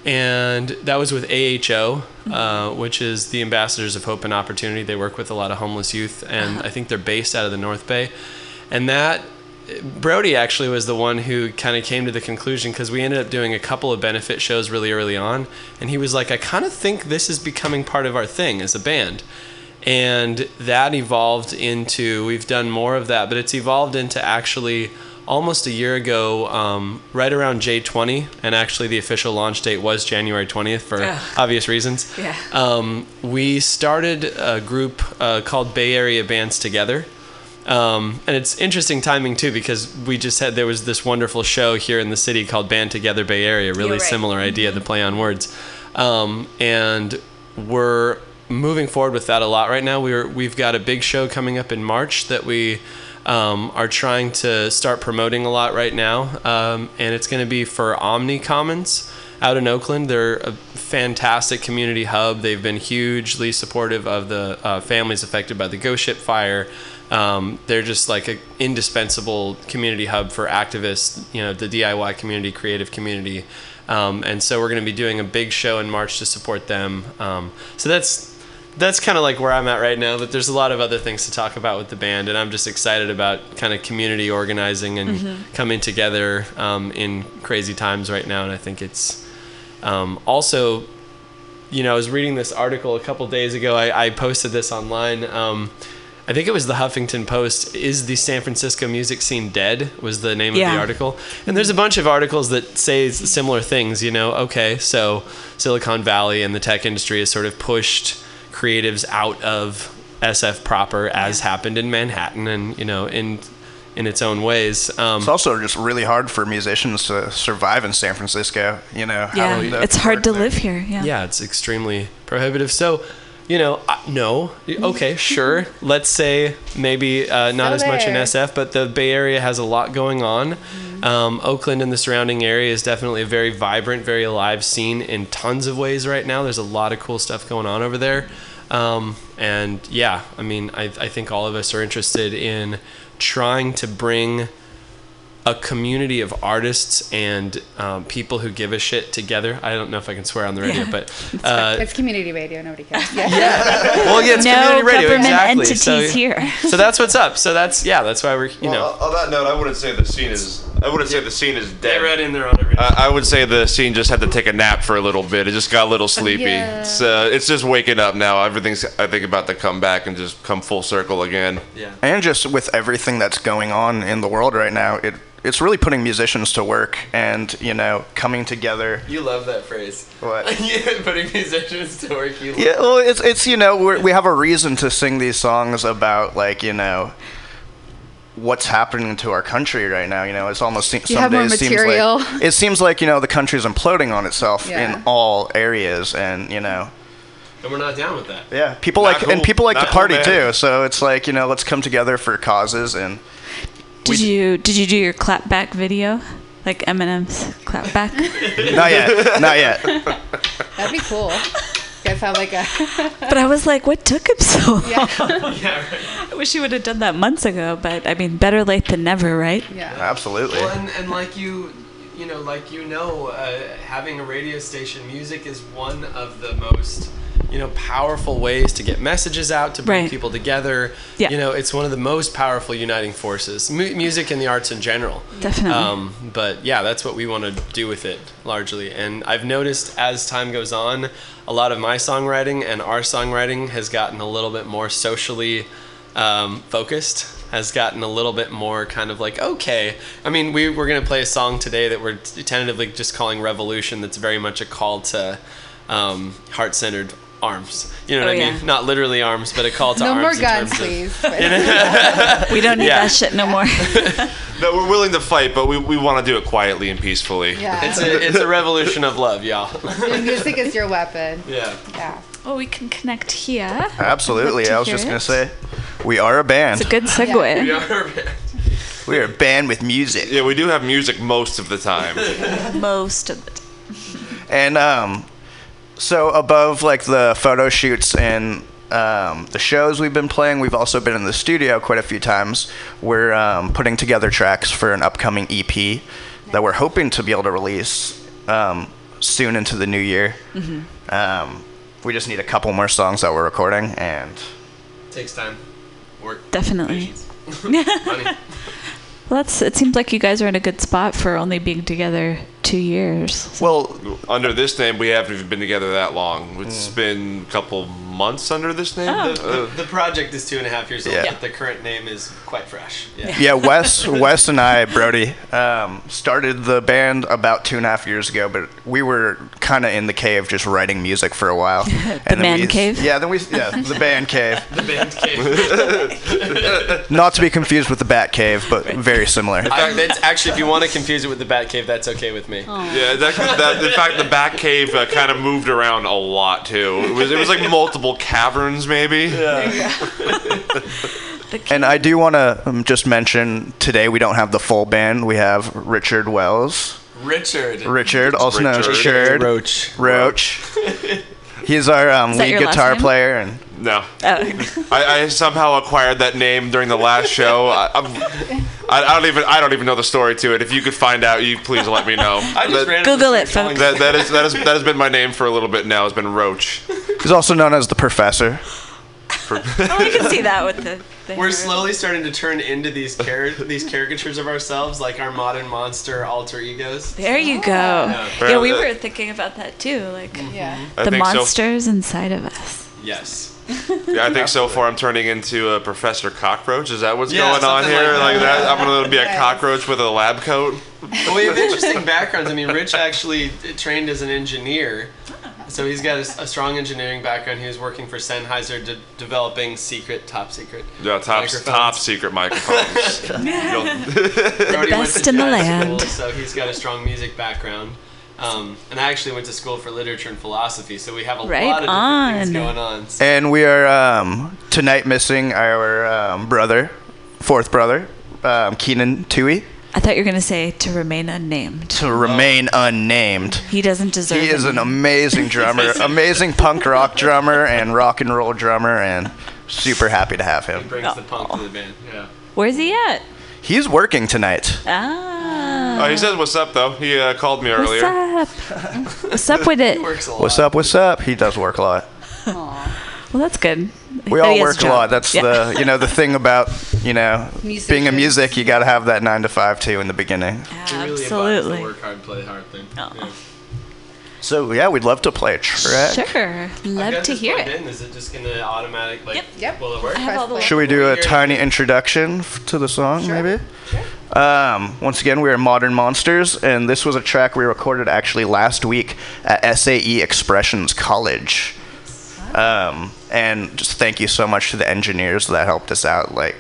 and that was with AHO, uh, which is the Ambassadors of Hope and Opportunity. They work with a lot of homeless youth, and I think they're based out of the North Bay. And that Brody actually was the one who kind of came to the conclusion because we ended up doing a couple of benefit shows really early on, and he was like, "I kind of think this is becoming part of our thing as a band." And that evolved into we've done more of that, but it's evolved into actually almost a year ago, um, right around J20, and actually the official launch date was January 20th for Ugh. obvious reasons. Yeah. Um, we started a group uh, called Bay Area Bands Together. Um, and it's interesting timing too because we just had there was this wonderful show here in the city called Band Together Bay Area. Really right. similar idea, the play on words. Um, and we're moving forward with that a lot right now. We're we've got a big show coming up in March that we um, are trying to start promoting a lot right now, um, and it's going to be for Omni Commons out in Oakland. They're a fantastic community hub. They've been hugely supportive of the uh, families affected by the Ghost Ship fire. Um, they're just like an indispensable community hub for activists, you know, the DIY community, creative community. Um, and so we're going to be doing a big show in March to support them. Um, so that's that's kind of like where I'm at right now. But there's a lot of other things to talk about with the band, and I'm just excited about kind of community organizing and Mhm. coming together um, in crazy times right now. And I think it's um, also, you know, I was reading this article a couple days ago. I, I posted this online. Um, I think it was the Huffington Post. Is the San Francisco music scene dead? Was the name of the article. And there's a bunch of articles that say similar things. You know, okay, so Silicon Valley and the tech industry has sort of pushed creatives out of SF proper, as happened in Manhattan, and you know, in in its own ways. Um, It's also just really hard for musicians to survive in San Francisco. You know, Yeah, it's hard to there. live here. Yeah. yeah, it's extremely prohibitive. So, you know, no, okay, sure. Let's say maybe uh, not Still as much in. SF, but the Bay Area has a lot going on. Um, Oakland and the surrounding area is definitely a very vibrant, very alive scene in tons of ways right now. There's a lot of cool stuff going on over there. Um, and yeah, I mean, I, I think all of us are interested in trying to bring a community of artists and um, people who give a shit together. I don't know if I can swear on the radio, Yeah. but It's, uh, it's community radio. Nobody cares. Yeah. well, yeah, it's No community radio. government exactly. entities so, here. so that's what's up. So that's yeah, that's why we're you know. On that note, I wouldn't say the scene is. I wouldn't say the scene is dead. Get right in there on it. Uh, I would say the scene just had to take a nap for a little bit. It just got a little sleepy. Yeah. It's uh, it's just waking up now. Everything's I think about to come back and just come full circle again. Yeah. And just with everything that's going on in the world right now, it it's really putting musicians to work and you know coming together. You love that phrase. What? yeah, putting musicians to work. You Yeah, well, it's it's you know we're, we have a reason to sing these songs about like you know what's happening to our country right now. You know, it's almost se- You some have days material. seems like it seems like you know the country's imploding on itself Yeah. in all areas, and you know. And we're not down with that. Yeah, people Not like cool. and people like Not to party cool, too. So it's like you know, let's come together for causes and Did you did you do your clapback video? Like Eminem's clapback? not yet, not yet. That'd be cool. You guys have like a. But I was like, what took him so long? Yeah. yeah, right. I wish you would have done that months ago, but I mean, better late than never, right? yeah. Absolutely. Well, and, and like you, you know, like you know, uh, having a radio station, music is one of the most, you know, powerful ways to get messages out, to bring Right. people together. Yeah. You know, it's one of the most powerful uniting forces. Mu- music and the arts in general. Definitely. Um, but yeah, that's what we want to do with it largely. And I've noticed as time goes on, a lot of my songwriting and our songwriting has gotten a little bit more socially um, focused. Has gotten a little bit more kind of like okay. I mean, we we're gonna play a song today that we're tentatively just calling Revolution. That's very much a call to um, heart-centered arms. You know what Oh, I yeah. mean? Not literally arms, but a call to No arms. more in guns, terms of- please. we don't need Yeah. that shit no more. No, we're willing to fight, but we, we want to do it quietly and peacefully. Yeah. It's a it's a revolution of love, y'all. Your music is your weapon. yeah. Yeah. well, we can connect here. Absolutely. I was just gonna say, we are a band. It's a good segue. We are. A band. We are a band with music. Yeah, we do have music most of the time. Most of the time. And um, so above like the photo shoots and um, the shows we've been playing, we've also been in the studio quite a few times. We're um, putting together tracks for an upcoming EP that we're hoping to be able to release um, soon into the new year. Um, we just need a couple more songs that we're recording, and Takes time. Work. Definitely. Well, that's. It seems like you guys are in a good spot for only being together two years. Well, under this name, we haven't even been together that long. It's been a couple months under this name. The, Uh, the, the project is two and a half years old, Yeah. but the current name is quite fresh. Yeah. Yeah, Wes, Wes and I, Brody, um, started the band about two and a half years ago, but we were kind of in the cave just writing music for a while. the then man we, cave? Yeah, then we yeah the band cave. The band cave. Not to be confused with the Bat Cave, but very similar. I, that's, actually, if you want to confuse it with the Bat Cave, that's okay with me. Yeah, that, that, in fact, the back cave uh, kind of moved around a lot too. It was it was like multiple caverns, maybe. And I do want to um, just mention today we don't have the full band. We have Richard Wells. Richard. Richard, also known as Richard. Cherd. Roach. Roach. He's our um, that lead your last guitar name? player, and No, Oh. I, I somehow acquired that name during the last show. I, I'm, I, I don't even I don't even know the story to it. If you could find out, you please let me know. I just That- Google it, folks. that, that is that is that has been my name for a little bit now. Has been Roach. he's also known as the Professor. oh, I can see that with the. the We're hair. slowly starting to turn into these char- these caricatures of ourselves, like our modern monster alter egos. There you go. Yeah. Yeah, we Well, were thinking about that too. Like Yeah. The think so. monsters inside of us. Yes. Yeah, I think so far I'm turning into a Professor Cockroach. Is that what's Yeah, going on something here? like Like that. that? I'm gonna be a cockroach with a lab coat. Well, we have interesting backgrounds. I mean, Rich actually trained as an engineer, so he's got a, s- a strong engineering background. He was working for Sennheiser, de- developing secret, top secret. Yeah, top microphones. top secret microphones. You'll- Brody went best in the jazz land. School, so he's got a strong music background. Um, and I actually went to school for literature and philosophy, so we have a Right lot of different things on. going on. And we are um, tonight missing our um, brother, fourth brother, um, Keenan Tui, I thought you were gonna say to remain unnamed. to remain unnamed. He doesn't deserve. He is an amazing drummer, amazing punk rock drummer and rock and roll drummer, and super happy to have him. He him. brings the punk to the band. Yeah. Where's he at? He's working tonight. Ah. Oh, he says what's up though. He uh, called me earlier. What's up? What's up with it? Works a lot. What's up? What's up? He does work a lot. Well, that's good. We all work a job. lot. That's Yeah. the you know the thing about you know being a Musicians. music. You got to have that nine to five too in the beginning. He really Absolutely. the work hard, play hard thing. Oh. Yeah. So yeah, we'd love to play a track. Sure. I've Love to hear plugged it. In. Is it just gonna automatic like? Yep. Yep. Will it work? I have all the Should we do a tiny introduction f- to the song, maybe? Um, once again, we are Modern Monsters, and this was a track we recorded actually last week at SAE Expressions College. Um, and just thank you so much to the engineers that helped us out. Like,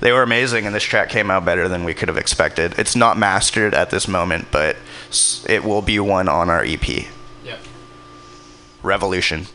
they were amazing, and this track came out better than we could have expected. It's not mastered at this moment, but s- it will be one on our EP. Yep. Revolution.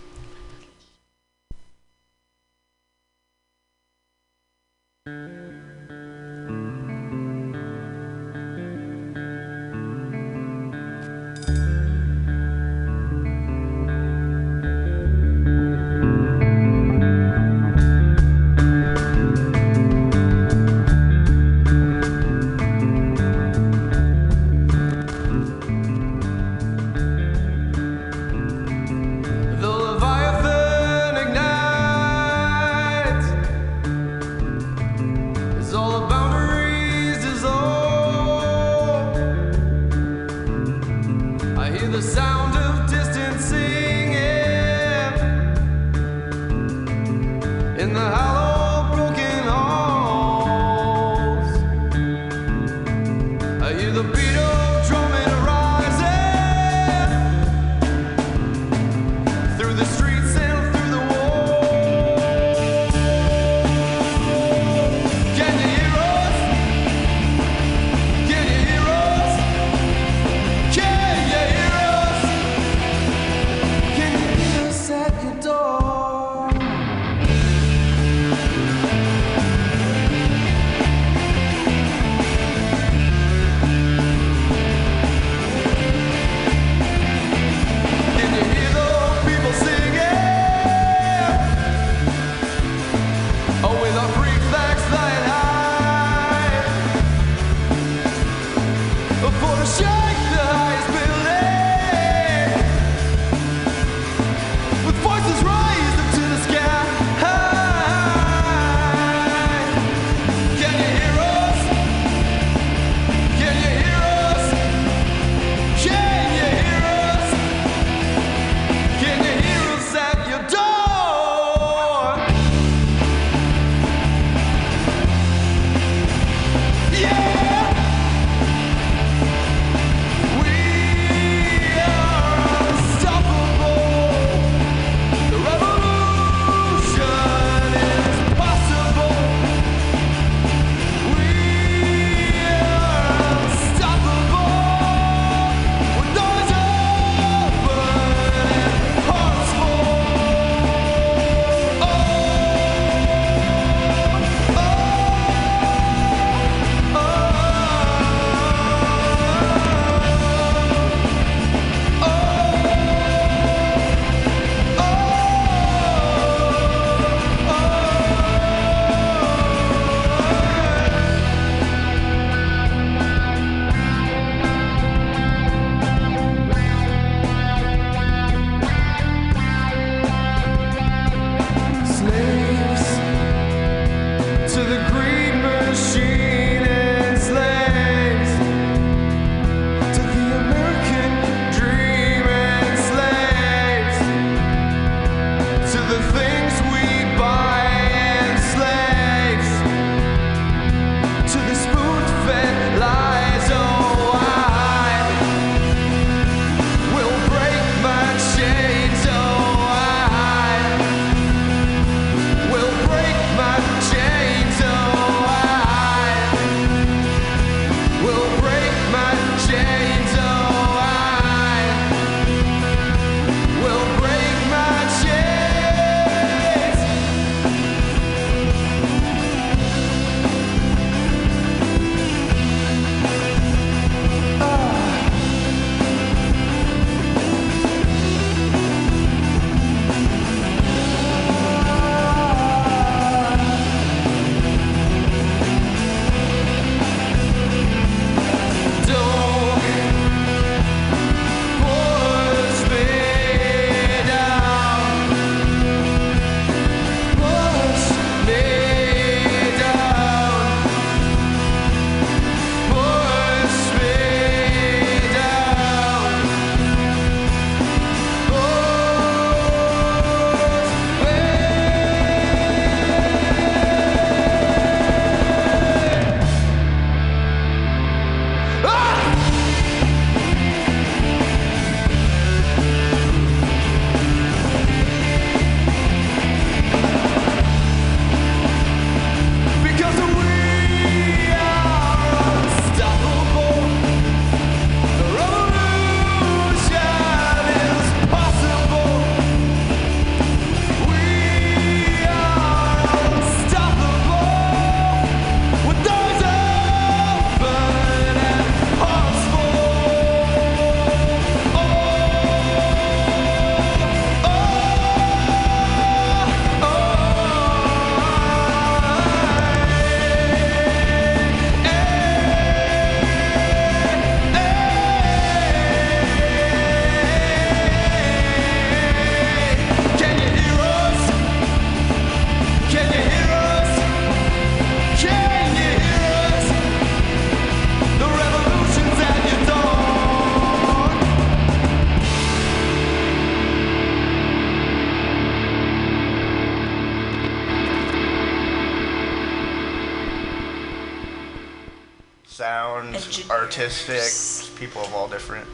Artistic, people of all different.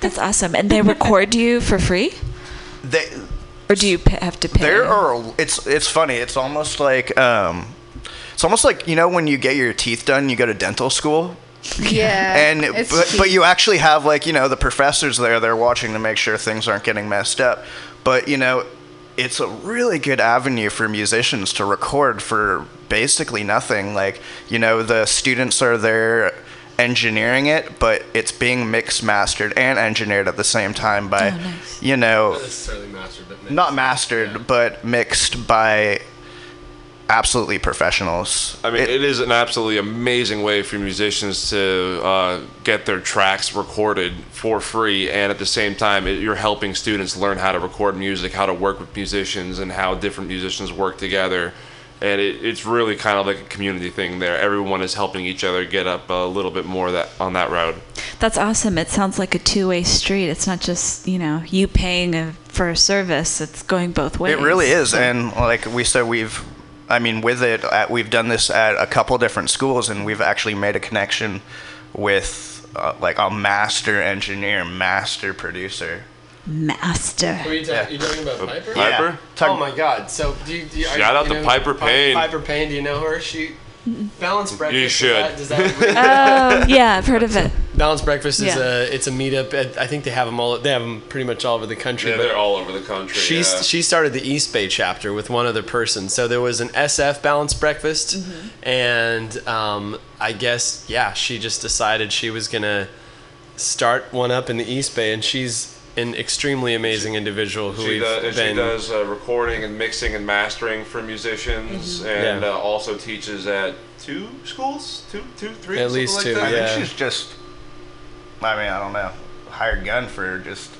That's awesome. And they record you for free? They or do you pa have to pay? There are. It's it's funny. It's almost like um, it's almost like you know when you get your teeth done, you go to dental school. Yeah. and but, cheap. but you actually have like you know the professors there they're watching to make sure things aren't getting messed up but you know it's a really good avenue for musicians to record for basically nothing like you know the students are there engineering it but it's being mixed mastered and engineered at the same time by Oh, nice. you know Not necessarily mastered, but mixed. not mastered but mixed by absolutely professionals I mean, it is an absolutely amazing way for musicians to uh, get their tracks recorded for free, and at the same time, it, you're helping students learn how to record music, how to work with musicians, and how different musicians work together. And it, it's really kind of like a community thing there. Everyone is helping each other get up a little bit more that on that road. That's awesome. It sounds like a two-way street. It's not just you know you paying a, for a service. It's going both ways. It really is, and like we said, we've, I mean, with it, at, we've done this at a couple different schools, and we've actually made a connection with uh, like a master engineer, master producer. Master. Who are you, ta- you talking about Piper? Piper? Oh my God! So do you? Do you are Shout you, out you to know Piper Pi- Payne. Piper Payne. Do you know her? She Balance Breakfast. You does should. that- Does that, Oh, yeah, I've heard of it. Balance Breakfast is Yeah. a it's a meetup. At, I think they have them all. They have them pretty much all over the country. Yeah, but they're all over the country. She yeah. she started the East Bay chapter with one other person. So there was an SF Balance Breakfast, Mm-hmm. and um, I guess yeah, she just decided she was gonna start one up in the East Bay, and she's an extremely amazing individual who She we've does, and she does uh, recording and mixing and mastering for musicians, and Yeah. uh, also teaches at two schools, two, two, three, At something least like two, that. I yeah. think she's just. I mean, I don't know. Hired gun for just.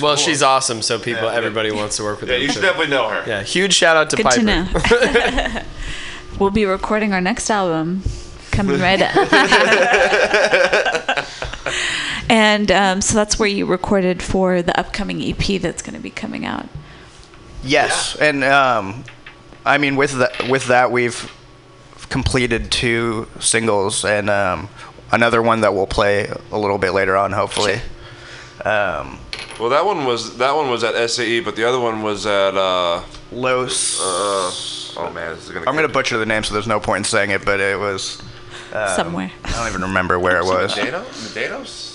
Well, she's awesome, so people, Yeah. everybody wants to work with Yeah, her. you should so- definitely know her. Yeah, huge shout out to Good Piper. to know. we'll be recording our next album coming right up. And um, so that's where you recorded for the upcoming EP that's going to be coming out. Yes, and um, I mean with that with that we've completed two singles and um, another one that we'll play a little bit later on, hopefully. Um, Well, that one was that one was at SAE, but the other one was at uh, Los. Uh, oh man, this is gonna. I'm gonna butcher the name, so there's no point in saying it, but it was um, Somewhere. I don't even remember where it was. It Medanos?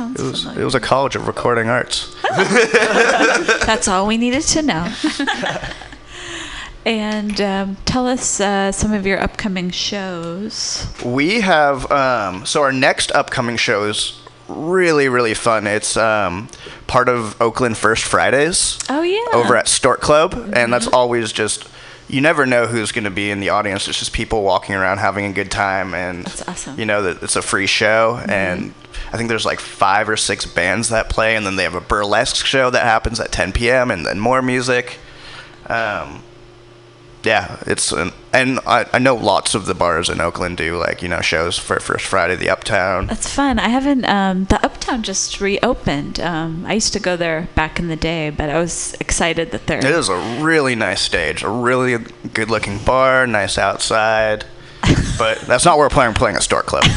Sounds was familiar. it was a college of recording arts. That's all we needed to know. and um, tell us uh, some of your upcoming shows. We have um, so our next upcoming show is really really fun. It's um, part of Oakland First Fridays. Oh yeah. over at Stork Club, and that's always just you never know who's going to be in the audience. It's just people walking around having a good time, and awesome. you know that it's a free show, and I think there's like five or six bands that play, and then they have a burlesque show that happens at 10 p.m. and then more music. Um, yeah, it's an, and I, I know lots of the bars in Oakland do like you know shows for First Friday, the Uptown. That's fun. I haven't. Um, the Uptown just reopened. Um, I used to go there back in the day, but I was excited that they're. It is a really nice stage, a really good-looking bar, nice outside. but that's not where we're playing. We're playing at Stork Club.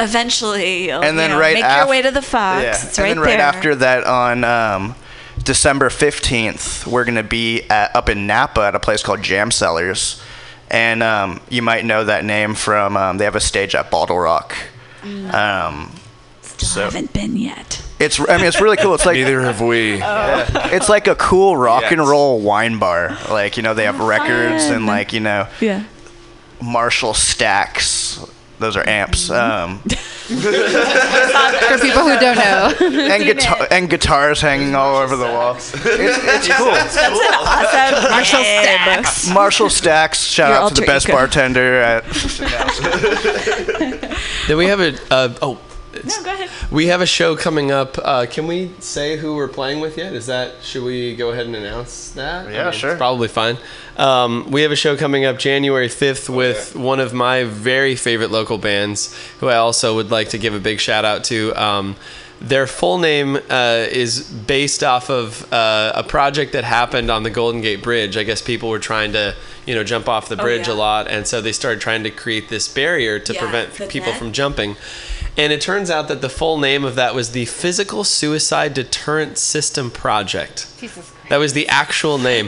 Eventually, and then you know, right make af- your way to the Fox. Yeah. It's and right then right there. after that, on um, December fifteenth, we're gonna be at, up in Napa at a place called Jam Cellars, and um, you might know that name from um, they have a stage at Bottle Rock. Um, Still so haven't been yet. it's I mean it's really cool. It's like Neither have we. Yeah. It's like a cool rock and roll wine bar. Like you know they have records and like you know Yeah. Marshall stacks. Those are amps. Um, For people who don't know. and guitar and guitars hanging all over the wall. It's, it's cool. That's an awesome Marshall. Stacks. Marshall Stacks. Shout Your out to the alter best ego. bartender at. Then we have a uh, oh. No, go ahead. We have a show coming up. Uh, can we say who we're playing with yet? Is that should we go ahead and announce that? Yeah, it's sure. probably fine. Um, we have a show coming up January fifth with one of my very favorite local bands, who I also would like to give a big shout out to. Um, their full name uh, is based off of uh, a project that happened on the Golden Gate Bridge. I guess people were trying to, you know, jump off the Oh, bridge yeah. a lot, and so they started trying to create this barrier to Yeah, prevent people net. from jumping. And it turns out that the full name of that was the Physical Suicide Deterrent System Project. That was the actual name.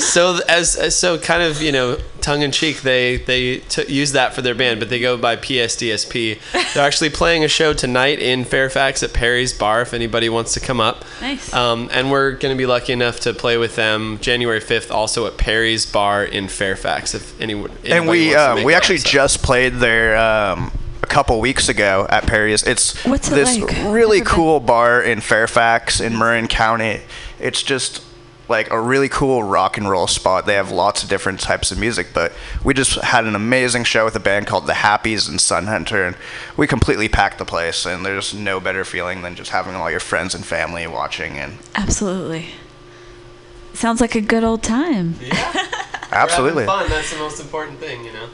So as, as so kind of you know tongue in cheek they they t- use that for their band, but they go by PSDSP. They're actually playing a show tonight in Fairfax at Peri's Bar. If anybody wants to come up, Nice. Um, and we're going to be lucky enough to play with them January fifth, also at Peri's Bar in Fairfax. If anyone and we wants to um, make we it. actually just played their. um, a couple weeks ago at Peri's. It's What's it this like? really cool bar in Fairfax in Marin County. It's just like a really cool rock and roll spot. They have lots of different types of music, but we just had an amazing show with a band called the Happies and Sun Hunter, and we completely packed the place. And there's no better feeling than just having all your friends and family watching. And Absolutely. Sounds like a good old time. Yeah, absolutely, We're fun. That's the most important thing, you know.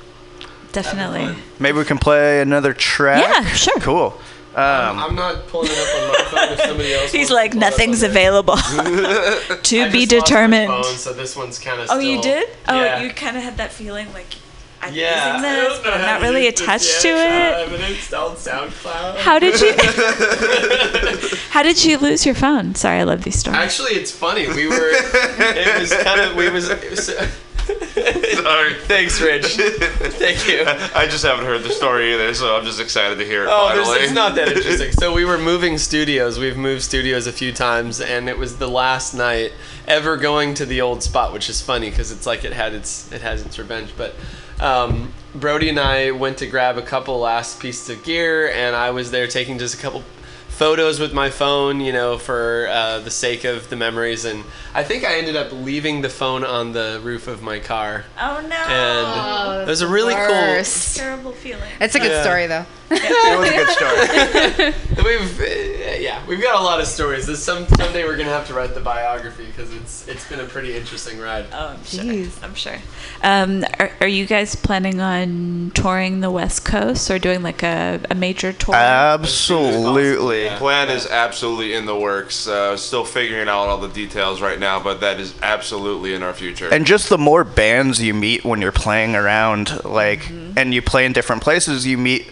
Definitely. maybe we can play another track. Yeah, sure. Cool. Um, I'm not pulling it up on my phone. If somebody else He's like, to pull it up nothing's available. to I be just lost my determined. phone, so this one's kind of. Oh, you did? Oh, yeah. you kind of had that feeling like I'm Yeah, using I this, don't know but I'm how not to really use this attached yet. to it. I haven't installed SoundCloud. How did you? How did you lose your phone? Sorry, I love these stories. Actually, it's funny. We were. it was kind of. We was. It was Sorry. Thanks, Rich. Thank you. I just haven't heard the story either, so I'm just excited to hear it Oh, there's, finally. it's not that interesting. So we were moving studios. We've moved studios a few times, and it was the last night ever going to the old spot, which is funny because it's like it had its it has its revenge. But um, Brody and I went to grab a couple last pieces of gear, and I was there taking just a couple photos with my phone, you know, for uh, the sake of the memories. And I think I ended up leaving the phone on the roof of my car. Oh no! And it was a really Worst. Terrible feeling. It's a good Yeah. story though. it was a good story. We've uh, yeah, we've got a lot of stories. This some someday we're gonna have to write the biography because it's it's been a pretty interesting ride. Oh, I'm sure. I'm sure. Um, are, are you guys planning on touring the West Coast or doing like a, a major tour? Absolutely. Plan is absolutely in the works. Uh, still figuring out all the details right now, but that is absolutely in our future. And just the more bands you meet when you're playing around, like, and you play in different places, you meet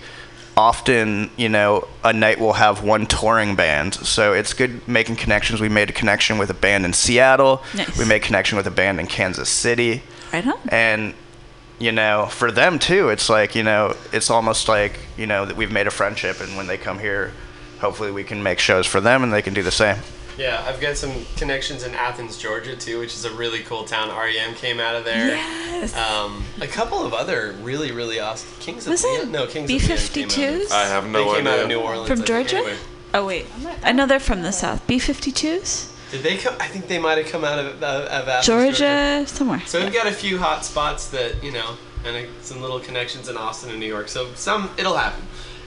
often, you know, a night will have one touring band. So it's good making connections. We made a connection with a band in Seattle. Nice. We made connection with a band in Kansas City. Right on. And, you know, for them too, it's like, you know, it's almost like, you know, that we've made a friendship. And when they come here, hopefully we can make shows for them and they can do the same. Yeah, I've got some connections in Athens, Georgia too, which is a really cool town. REM came out of there. Yes. Um, a couple of other really really awesome Kings of Was Leon. it No, Kings of Leon of- B52s? I have no they came out idea. of New Orleans From Georgia? anyway. Oh wait, I know they're from the south. B 52s? Did they come? I think they might have come out of, of, of Athens, Georgia, somewhere. So we've got a few hot spots that you know, and uh, some little connections in Austin and New York. So some it'll happen.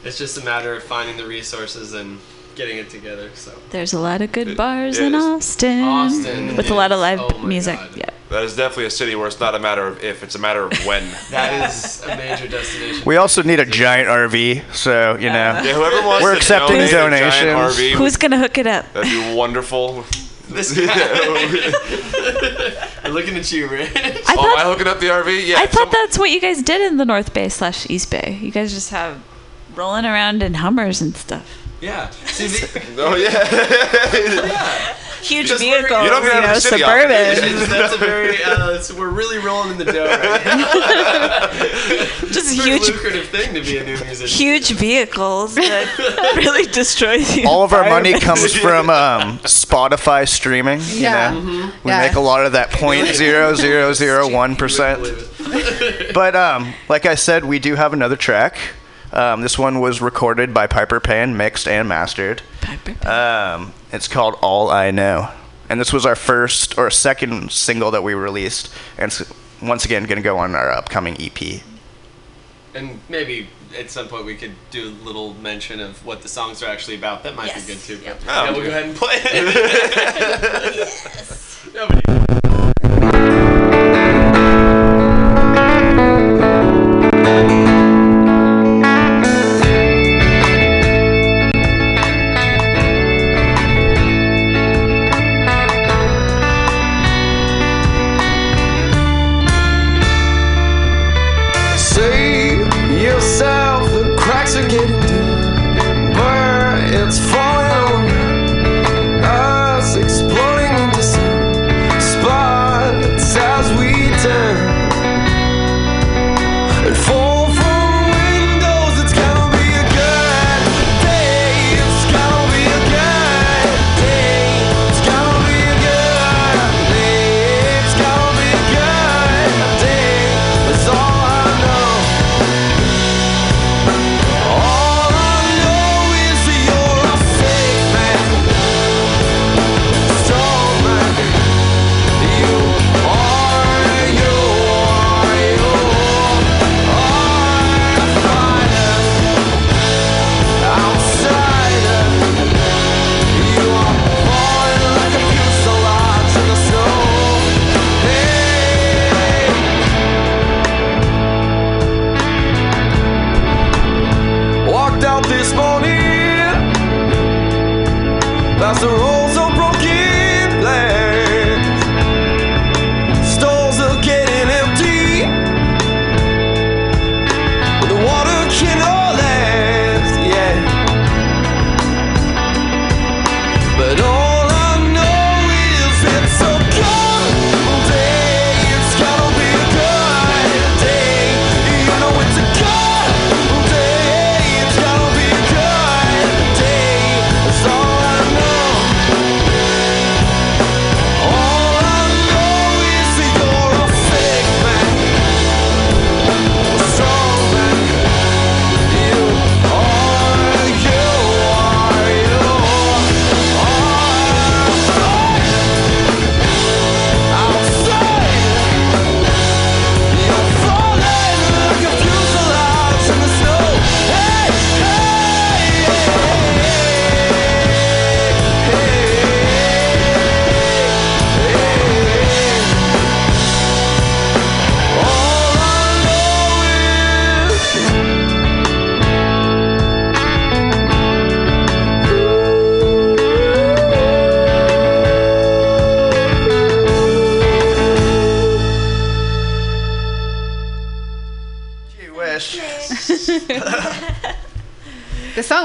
It's just a matter of finding the resources and getting it together. So There's a lot of good It- bars it in. Austin. Austin With a lot of live oh music. God. Yeah. that is definitely a city where it's not a matter of if, it's a matter of when. that is a major destination. We also need a giant RV, so, you know. yeah, whoever wants We're to accepting donate a giant donations. RV, Who's gonna hook it up? that'd be wonderful. This guy. We're looking at you, Rich. I oh, am I thought, hooking up the RV? Yeah. I thought some- that's what you guys did in the North Bay slash East Bay. You guys just have rolling around in Hummers and stuff. Yeah. See, the, Oh yeah. Huge Because we're- vehicles, you you, don't get out of know, suburban. often, that's a very. Uh, so we're really rolling in the dough right now. Just It's a very huge, lucrative thing to be a new musician. huge vehicles that really destroy the All of our money comes from um, Spotify streaming. You Yeah. know, we Yeah. make a lot of that point zero zero zero one percent. But um, like I said, we do have another track. Um, this one was recorded by Piper Payne, mixed and mastered. Um, it's called All I Know, and this was our first or second single that we released, and it's once again going to go on our upcoming EP. And maybe at some point we could do a little mention of what the songs are actually about. That might Yes. be good too. Yep. Oh, yeah, we'll go ahead and play it. yes. Nobody.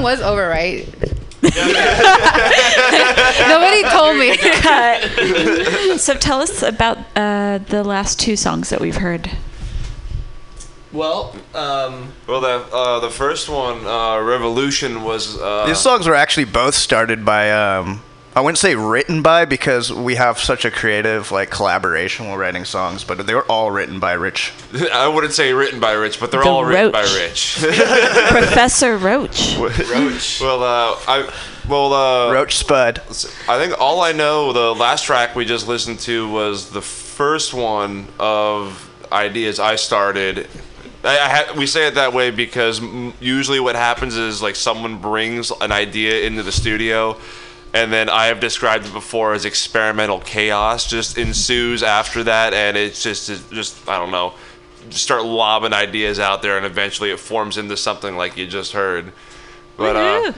Was over, right? Nobody told me. Cut. so tell us about uh, the last two songs that we've heard. Well, um, Well, the uh, the first one, uh, Revolution, was uh, These songs were actually both started by. Um, I wouldn't say written by because we have such a creative like collaboration while writing songs, but they were all written by Rich. I wouldn't say written by Rich, but they're The all written by Rich. Professor Roach. Roach. Well, uh, I well uh, Roach Spud. I think all I know, the last track we just listened to was the first one of ideas I started. I, I ha- we say it that way because m- usually what happens is like someone brings an idea into the studio. And then I have described it before as experimental chaos just ensues after that, and it's just it's just I don't know, just start lobbing ideas out there, and eventually it forms into something like you just heard. But uh,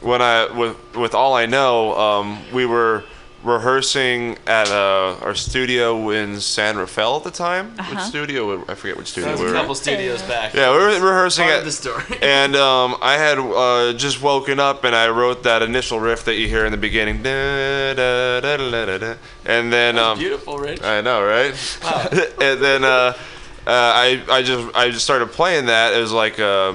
when I with with all I know, um, we were rehearsing at uh, our studio in San Rafael at the time. Uh-huh. Which studio? I forget which studio that was we a were. couple studios back. Yeah, we were rehearsing Part at of the story. and um, I had uh, just woken up and I wrote that initial riff that you hear in the beginning, da, da, da, da, da, da. and then um, beautiful, Rich. I know, right? Wow. and then uh, uh, I I just I just started playing that. It was like uh,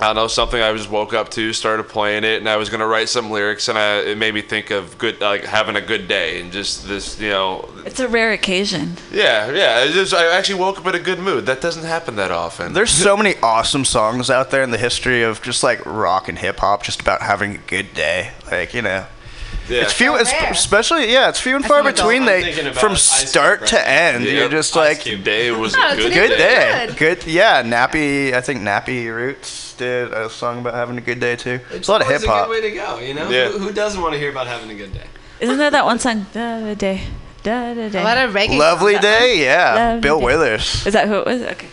I don't know something I just woke up to, started playing it, and I was gonna write some lyrics, and I, it made me think of good like having a good day and just this you know It's a rare occasion. yeah yeah. It just, I actually woke up in a good mood. That doesn't happen that often. There's so many awesome songs out there in the history of just like rock and hip hop, just about having a good day. Like you know, Yeah. it's few, So it's especially yeah, it's few and far between. They from start to end, Yeah. you're just Ice like Cube Day was Oh, a good, good day. day. Good, yeah. Nappy, I think Nappy Roots did a song about having a good day too. It's a lot of hip hop. a good way to go, you know? Yeah. Who, who doesn't want to hear about having a good day? Isn't there that one song? Da da day, da da day. A lot of reggae. Lovely That day, yeah. Lovely Bill Day. Withers. Is that who it was? Okay.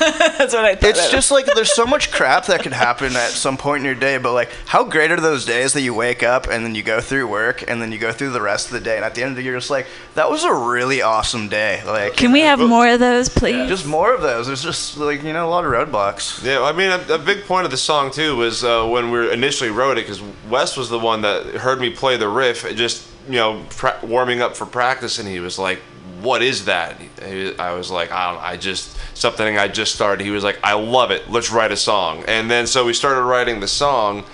That's what I thought. It's just like there's so much crap that could happen at some point in your day, but like how great are those days that you wake up and then you go through work and then you go through the rest of the day and at the end of the year you're just like that was a really awesome day. Like Can we have more of those, please? just more of those. There's just like you know a lot of roadblocks. Yeah, I mean, a, a big point of the song too was uh, when we initially wrote it, because Wes was the one that heard me play the riff, just you know, pra- warming up for practice, and he was like, "What is that?" I was like, "I don't, I just something I just started." He was like, "I love it. Let's write a song." And then so we started writing the song,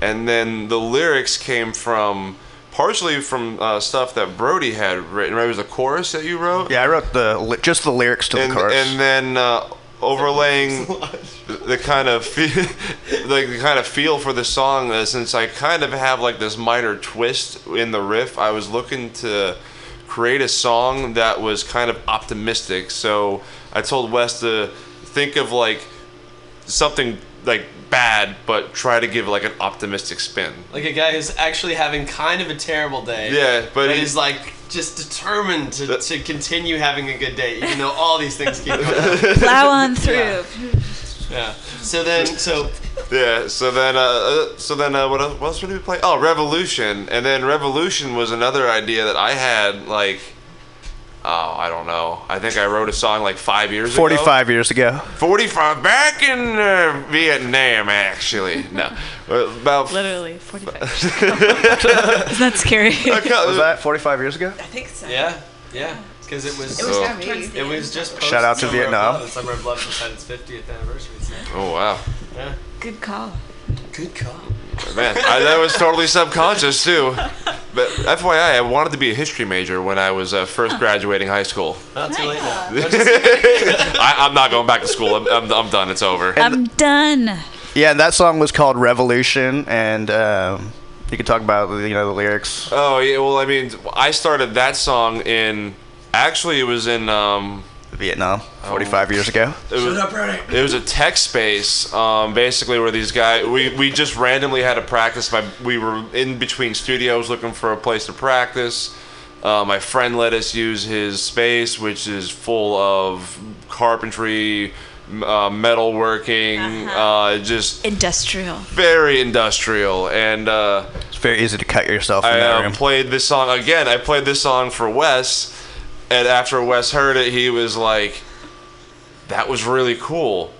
and then the lyrics came from. Partially from uh, stuff that Brody had written. Right, it was the chorus that you wrote. Yeah, I wrote the just the lyrics to and, the chorus. and then uh, overlaying the kind of feel, like the kind of feel for the song. Uh, since I kind of have like this minor twist in the riff, I was looking to create a song that was kind of optimistic. So I told Wes to think of like something like bad, but try to give like an optimistic spin. Like a guy who's actually having kind of a terrible day. Yeah, but he- he's like just determined to, to continue having a good day, even though all these things keep going. on. Plow on through. Yeah. Yeah. So then, so Yeah. So then, uh, uh, so then, uh, what else, what else did we play? Oh, Revolution, and then Revolution was another idea that I had. Like, oh, I don't know. I think I wrote a song like five years ago. 45 years ago. 45 back in uh, Vietnam, actually. No, about Literally 45. Isn't that scary? Was that 45 years ago? I think so. yeah, yeah, because it was. It was so- It was just. Shout out to post of Vietnam. Love, and Summer of Love just had its 50th anniversary. So. Oh wow, Yeah. Good call. Good call. man, I, that was totally subconscious too. But FYI, I wanted to be a history major when I was uh, first graduating high school. Not too late now. I, I'm not going back to school. I'm, I'm, I'm done. It's over. I'm done. Yeah, that song was called Revolution, and um, you could talk about you know the lyrics. Oh yeah, well I mean I started that song in actually it was in um Vietnam, 45 years ago. it was, it was a tech space um, basically where these guys we, we just randomly had a practice my we were in between studios looking for a place to practice uh, my friend let us use his space which is full of carpentry m- uh, metalworking uh, just Industrial. very industrial and uh, It's very easy to cut yourself in I that uh, room. played this song again. I played this song for Wes, and after Wes heard it, he was like, "That was really cool."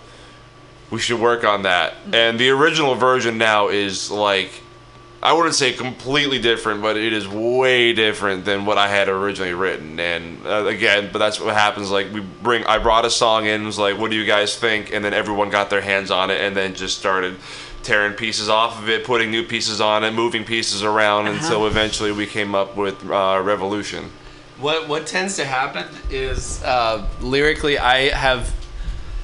We should work on that. And the original version now is like, I wouldn't say completely different, but it is way different than what I had originally written. And uh, again, but that's what happens. Like we bring, I brought a song in, was like, "What do you guys think?" And then everyone got their hands on it, and then just started tearing pieces off of it, putting new pieces on it, moving pieces around until eventually we came up with uh, Revolution. What what tends to happen is uh, lyrically, I have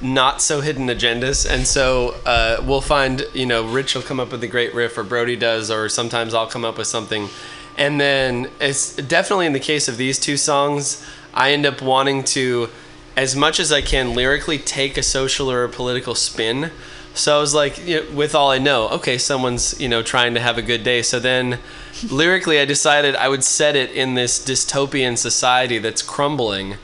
not so hidden agendas, and so uh, we'll find you know Rich will come up with a great riff, or Brody does, or sometimes I'll come up with something, and then it's definitely in the case of these two songs, I end up wanting to, as much as I can lyrically, take a social or a political spin. So I was like, you know, with all I know, okay, someone's you know trying to have a good day. So then, lyrically, I decided I would set it in this dystopian society that's crumbling,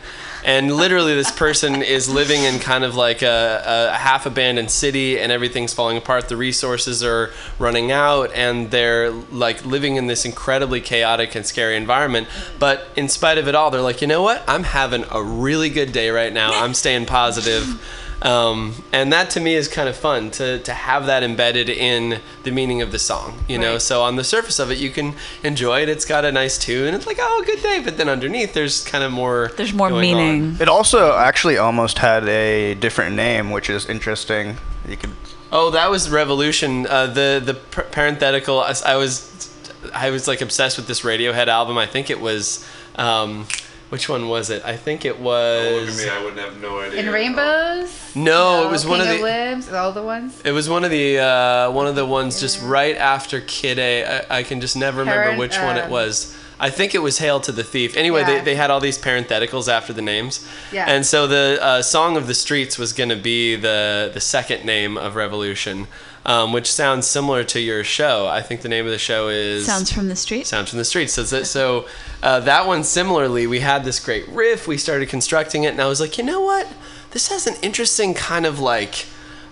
and literally this person is living in kind of like a, a half abandoned city, and everything's falling apart. The resources are running out, and they're like living in this incredibly chaotic and scary environment. But in spite of it all, they're like, you know what? I'm having a really good day right now. I'm staying positive. Um, and that to me is kind of fun to, to have that embedded in the meaning of the song, you know. So on the surface of it, you can enjoy it. It's got a nice tune. It's like, oh, good day. But then underneath, there's kind of more. There's more going on. meaning. It also actually almost had a different name, which is interesting. You could Oh, that was Revolution. Uh, the the par- parenthetical. I was I was like obsessed with this Radiohead album. I think it was. Um, which one was it? I think it was. Look at me, I wouldn't have no idea. In rainbows. No, it was one of King the. Limbs, all the ones. It was one of the uh, one of the ones just right after Kid A. I, I can just never remember Parent- which one it um, was. I think it was Hail to the Thief. Anyway, Yeah. they, they had all these parentheticals after the names. Yeah. And so the uh, Song of the Streets was going to be the the second name of Revolution, um, which sounds similar to your show. I think the name of the show is Sounds from the street. Sounds from the Streets. So, that- so uh, that one similarly, we had this great riff. We started constructing it, and I was like, you know what? This has an interesting kind of like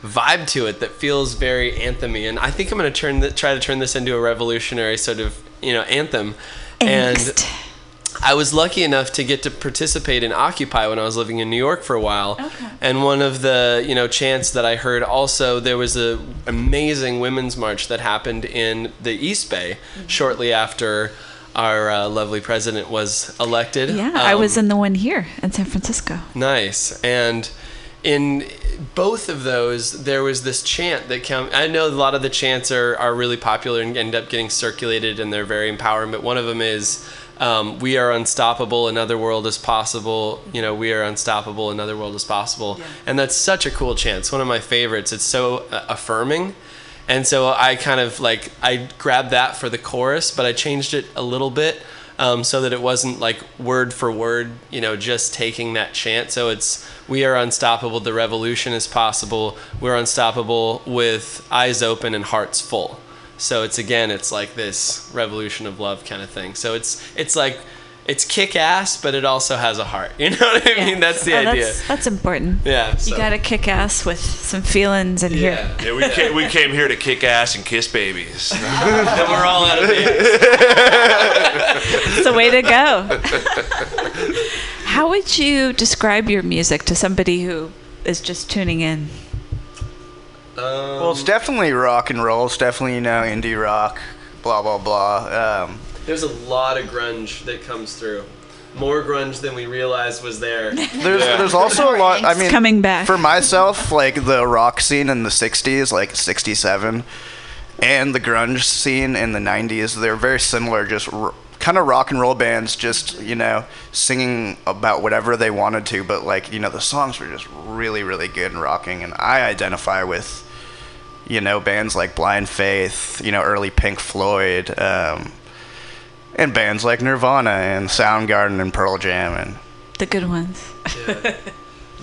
vibe to it that feels very anthemy, and I think I'm going to turn the, try to turn this into a revolutionary sort of you know anthem. And I was lucky enough to get to participate in Occupy when I was living in New York for a while. Okay. And one of the you know chants that I heard also there was a amazing women's march that happened in the East Bay Mm-hmm. shortly after our uh, lovely president was elected. Yeah, I Um, was in the one here in San Francisco. Nice. And in both of those, there was this chant that came. I know a lot of the chants are, are really popular and end up getting circulated and they're very empowering, but one of them is. Um, we are unstoppable. Another world is possible. You know, we are unstoppable. Another world is possible. And that's such a cool chant. It's one of my favorites. It's so uh, affirming. And so I kind of like I grabbed that for the chorus, but I changed it a little bit um, so that it wasn't like word for word, you know, just taking that chant. So it's we are unstoppable. The revolution is possible. We're unstoppable with eyes open and hearts full. So it's again, it's like this revolution of love kind of thing. So it's it's like it's kick ass, but it also has a heart. You know what I mean? That's the Oh, idea. That's, that's important. Yeah, You got to kick ass with some feelings in here. Yeah, we came, we came here to kick ass and kiss babies. then we're all out of babies. It's the way to go. How would you describe your music to somebody who is just tuning in? Well, it's definitely rock and roll. It's definitely you know indie rock, blah blah blah. Um, There's a lot of grunge that comes through. More grunge than we realized was there. There's there's also a lot. I mean, coming back for myself. Like the rock scene in the '60s, like '67, and the grunge scene in the '90s, they're very similar. Just r- kind of rock and roll bands, just you know, singing about whatever they wanted to. But like you know, the songs were just really, really good and rocking. And I identify with you know bands like Blind Faith, you know, early Pink Floyd. Um, and bands like Nirvana and Soundgarden and Pearl Jam and The good ones. yeah.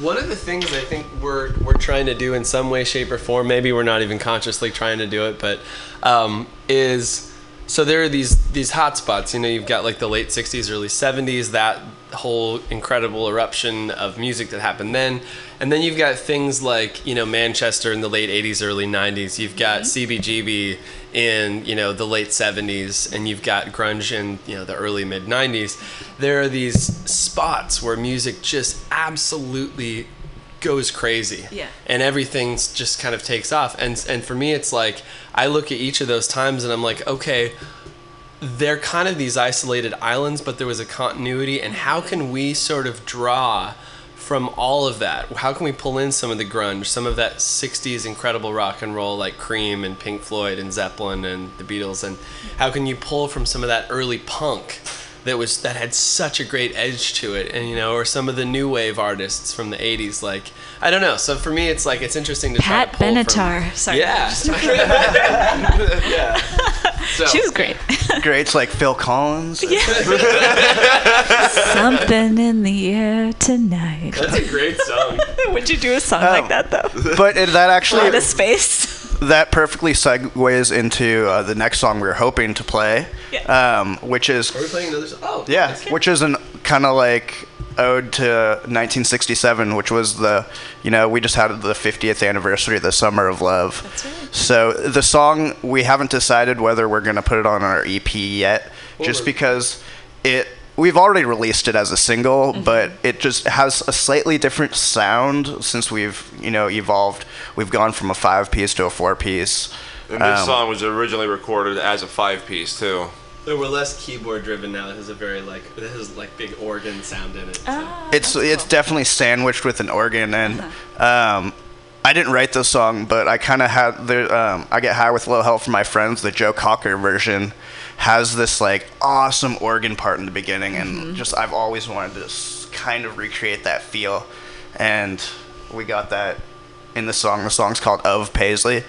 One of the things I think we're we're trying to do in some way, shape, or form, maybe we're not even consciously trying to do it, but um, is so there are these these hot spots. You know, you've got like the late '60s, early '70s, that whole incredible eruption of music that happened then, and then you've got things like you know Manchester in the late '80s, early '90s. You've got mm-hmm. CBGB in you know the late 70s and you've got grunge in you know the early mid 90s there are these spots where music just absolutely goes crazy. Yeah. And everything just kind of takes off. And and for me it's like I look at each of those times and I'm like, okay, they're kind of these isolated islands, but there was a continuity and how can we sort of draw from all of that? How can we pull in some of the grunge, some of that 60s incredible rock and roll like Cream and Pink Floyd and Zeppelin and the Beatles and how can you pull from some of that early punk that was that had such a great edge to it and you know or some of the new wave artists from the 80s like I don't know. So for me it's like it's interesting to Pat try to pull Benatar. From, Sorry. Yeah. yeah. So- She was great. Greats like Phil Collins. yeah. Something in the air tonight. That's a great song. Would you do a song like that though? But it, that actually Lot of space. That perfectly segues into uh, the next song we are hoping to play, um, which is Are we playing another song? Oh. yeah, which is an kind of like ode to 1967, which was the you know we just had the 50th anniversary of the Summer of Love. That's right. So the song we haven't decided whether we're gonna put it on our EP yet, just because it. We've already released it as a single, but it just has a slightly different sound since we've, you know, evolved. We've gone from a five piece to a four piece. And this Um, song was originally recorded as a five piece too. So we're less keyboard driven now. It has a very like it has like big organ sound in it. so. it's it's definitely sandwiched with an organ and um, I didn't write this song but I kind of had the um, I get high with a little help from my friends the Joe Cocker version has this like awesome organ part in the beginning and just I've always wanted to kind of recreate that feel. And we got that in the song. The song's called of Paisley.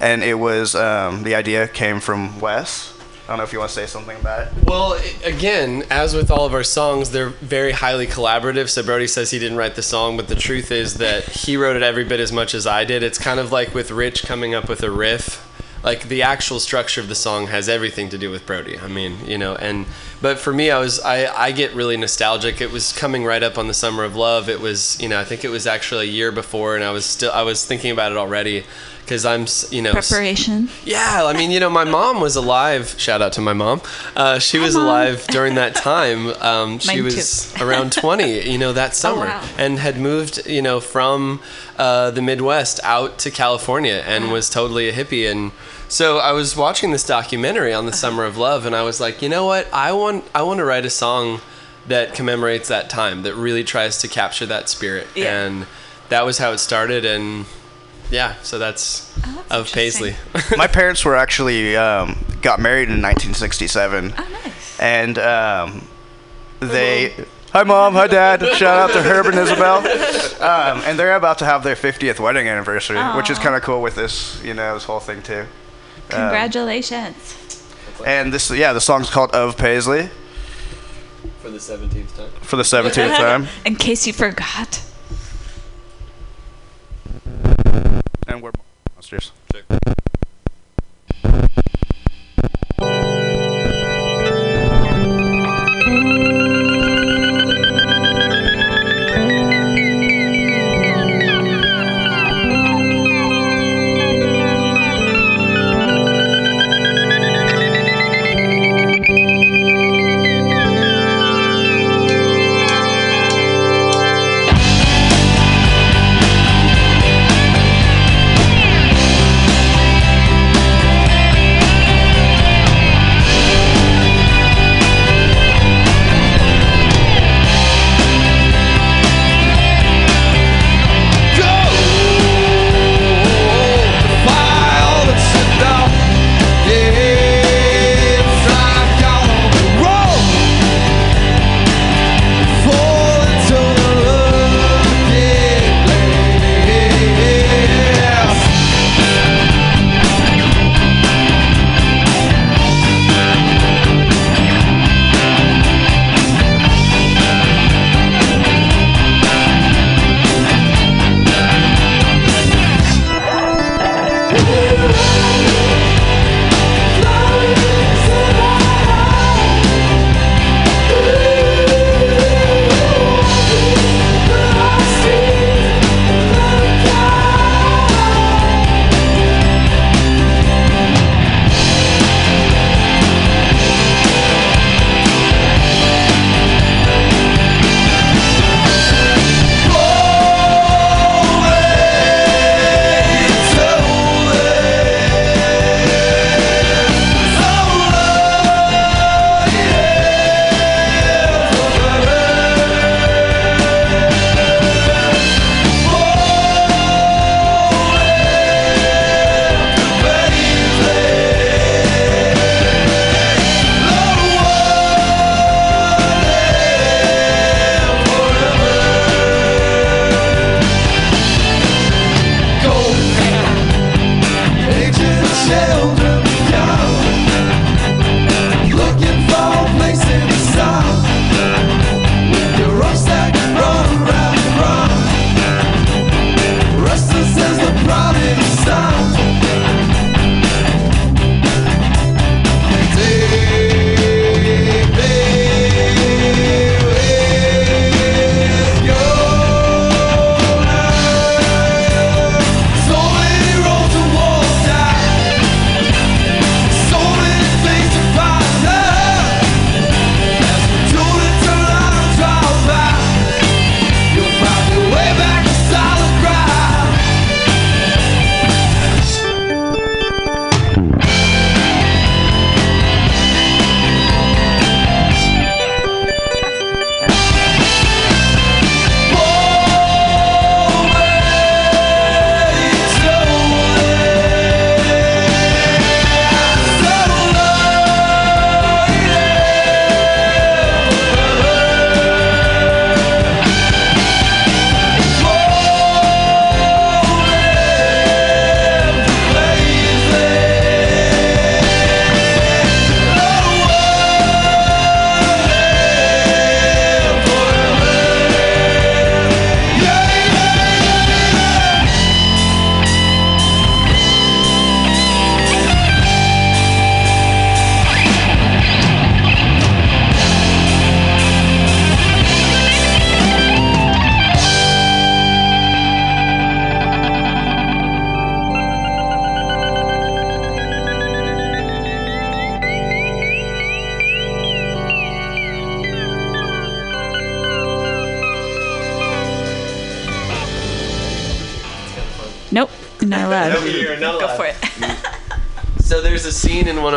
And it was um, the idea came from Wes. I don't know if you want to say something about it. Well, again, as with all of our songs, they're very highly collaborative. So Brody says he didn't write the song, but the truth is that he wrote it every bit as much as I did. It's kind of like with Rich coming up with a riff. Like the actual structure of the song has everything to do with Brody. I mean, you know, and but for me, I was I I get really nostalgic. It was coming right up on the summer of love. It was you know I think it was actually a year before, and I was still I was thinking about it already because I'm you know Preparation. yeah, I mean, you know, my mom was alive. Shout out to my mom. Uh, she was Mom. alive during that time. Um, she was around 20, you know, that summer, wow. and had moved, you know, from uh, the Midwest out to California and was totally a hippie. And so I was watching this documentary on the Summer of Love, and I was like, you know what? I want, I want to write a song that commemorates that time, that really tries to capture that spirit. Yeah. And that was how it started. And yeah, so that's, of Paisley. my parents were actually um, got married in 1967. Oh, nice. And um, they. Hi, mom. Hi, dad. Shout out to Herb and Isabel. Um, and they're about to have their 50th wedding anniversary, which is kind of cool with this, you know, this whole thing too. Um, Congratulations. and this, yeah, the song's called "Of Paisley" For the 17th time. for the 17th time. In case you forgot. And we're upstairs. Thank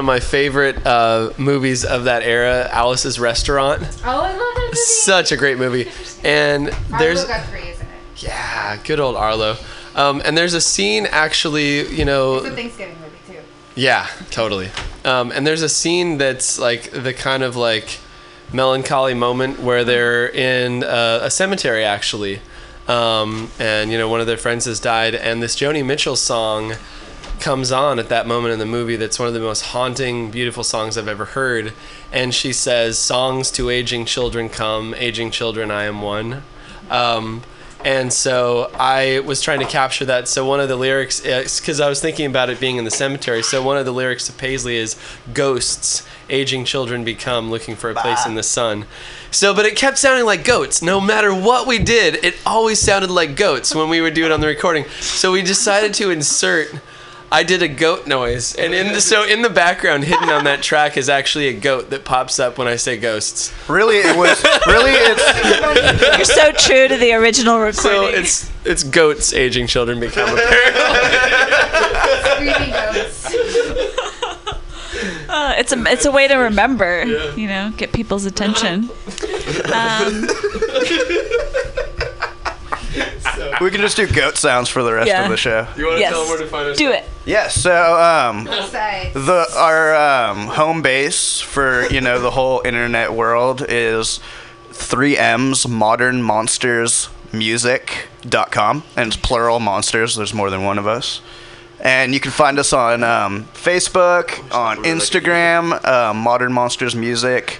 my favorite uh, movies of that era, Alice's Restaurant. Oh, I love that movie. Such a great movie. And there's Arlo it? yeah, good old Arlo. Um, and there's a scene actually, you know, It's a Thanksgiving movie too. yeah, totally. Um, and there's a scene that's like the kind of like melancholy moment where they're in uh, a cemetery actually, um, and you know one of their friends has died, and this Joni Mitchell song comes on at that moment in the movie. That's one of the most haunting, beautiful songs I've ever heard. And she says, "Songs to aging children come, aging children, I am one." Um, and so I was trying to capture that. So one of the lyrics, because I was thinking about it being in the cemetery. So one of the lyrics of Paisley is "Ghosts, aging children become, looking for a place in the sun." So, but it kept sounding like goats. No matter what we did, it always sounded like goats when we would do it on the recording. So we decided to insert. I did a goat noise, and in the, so in the background, hidden on that track, is actually a goat that pops up when I say ghosts. Really, it was really it's. You're so true to the original recording. So it's it's goats aging children become apparently. Screaming goats. Uh, it's a it's a way to remember. You know, get people's attention. Um, We can just do goat sounds for the rest Yeah. of the show. You want to Yes. tell them where to find us? do it. Yes. So um, the our um, home base for you know the whole internet world is 3M's Modern Monsters Music.com, and it's plural monsters. There's more than one of us. And you can find us on um, Facebook, on Instagram, uh, Modern Monsters Music.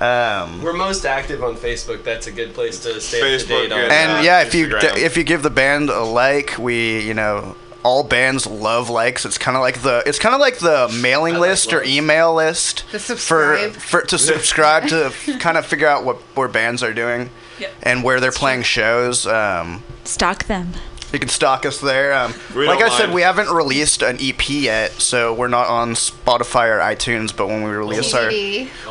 Um, We're most active on Facebook. That's a good place to stay up to date on. and, and uh, yeah, if you Instagram. if you give the band a like, we you know all bands love likes. It's kind of like the it's kind of like the mailing list or email list To for subscribe. for to subscribe to kind of figure out what where bands are doing Yep. and where they're playing shows. Um, Stalk them. You can stalk us there. Um, like don't I said, we haven't released an EP yet, so we're not on Spotify or iTunes. But when we release our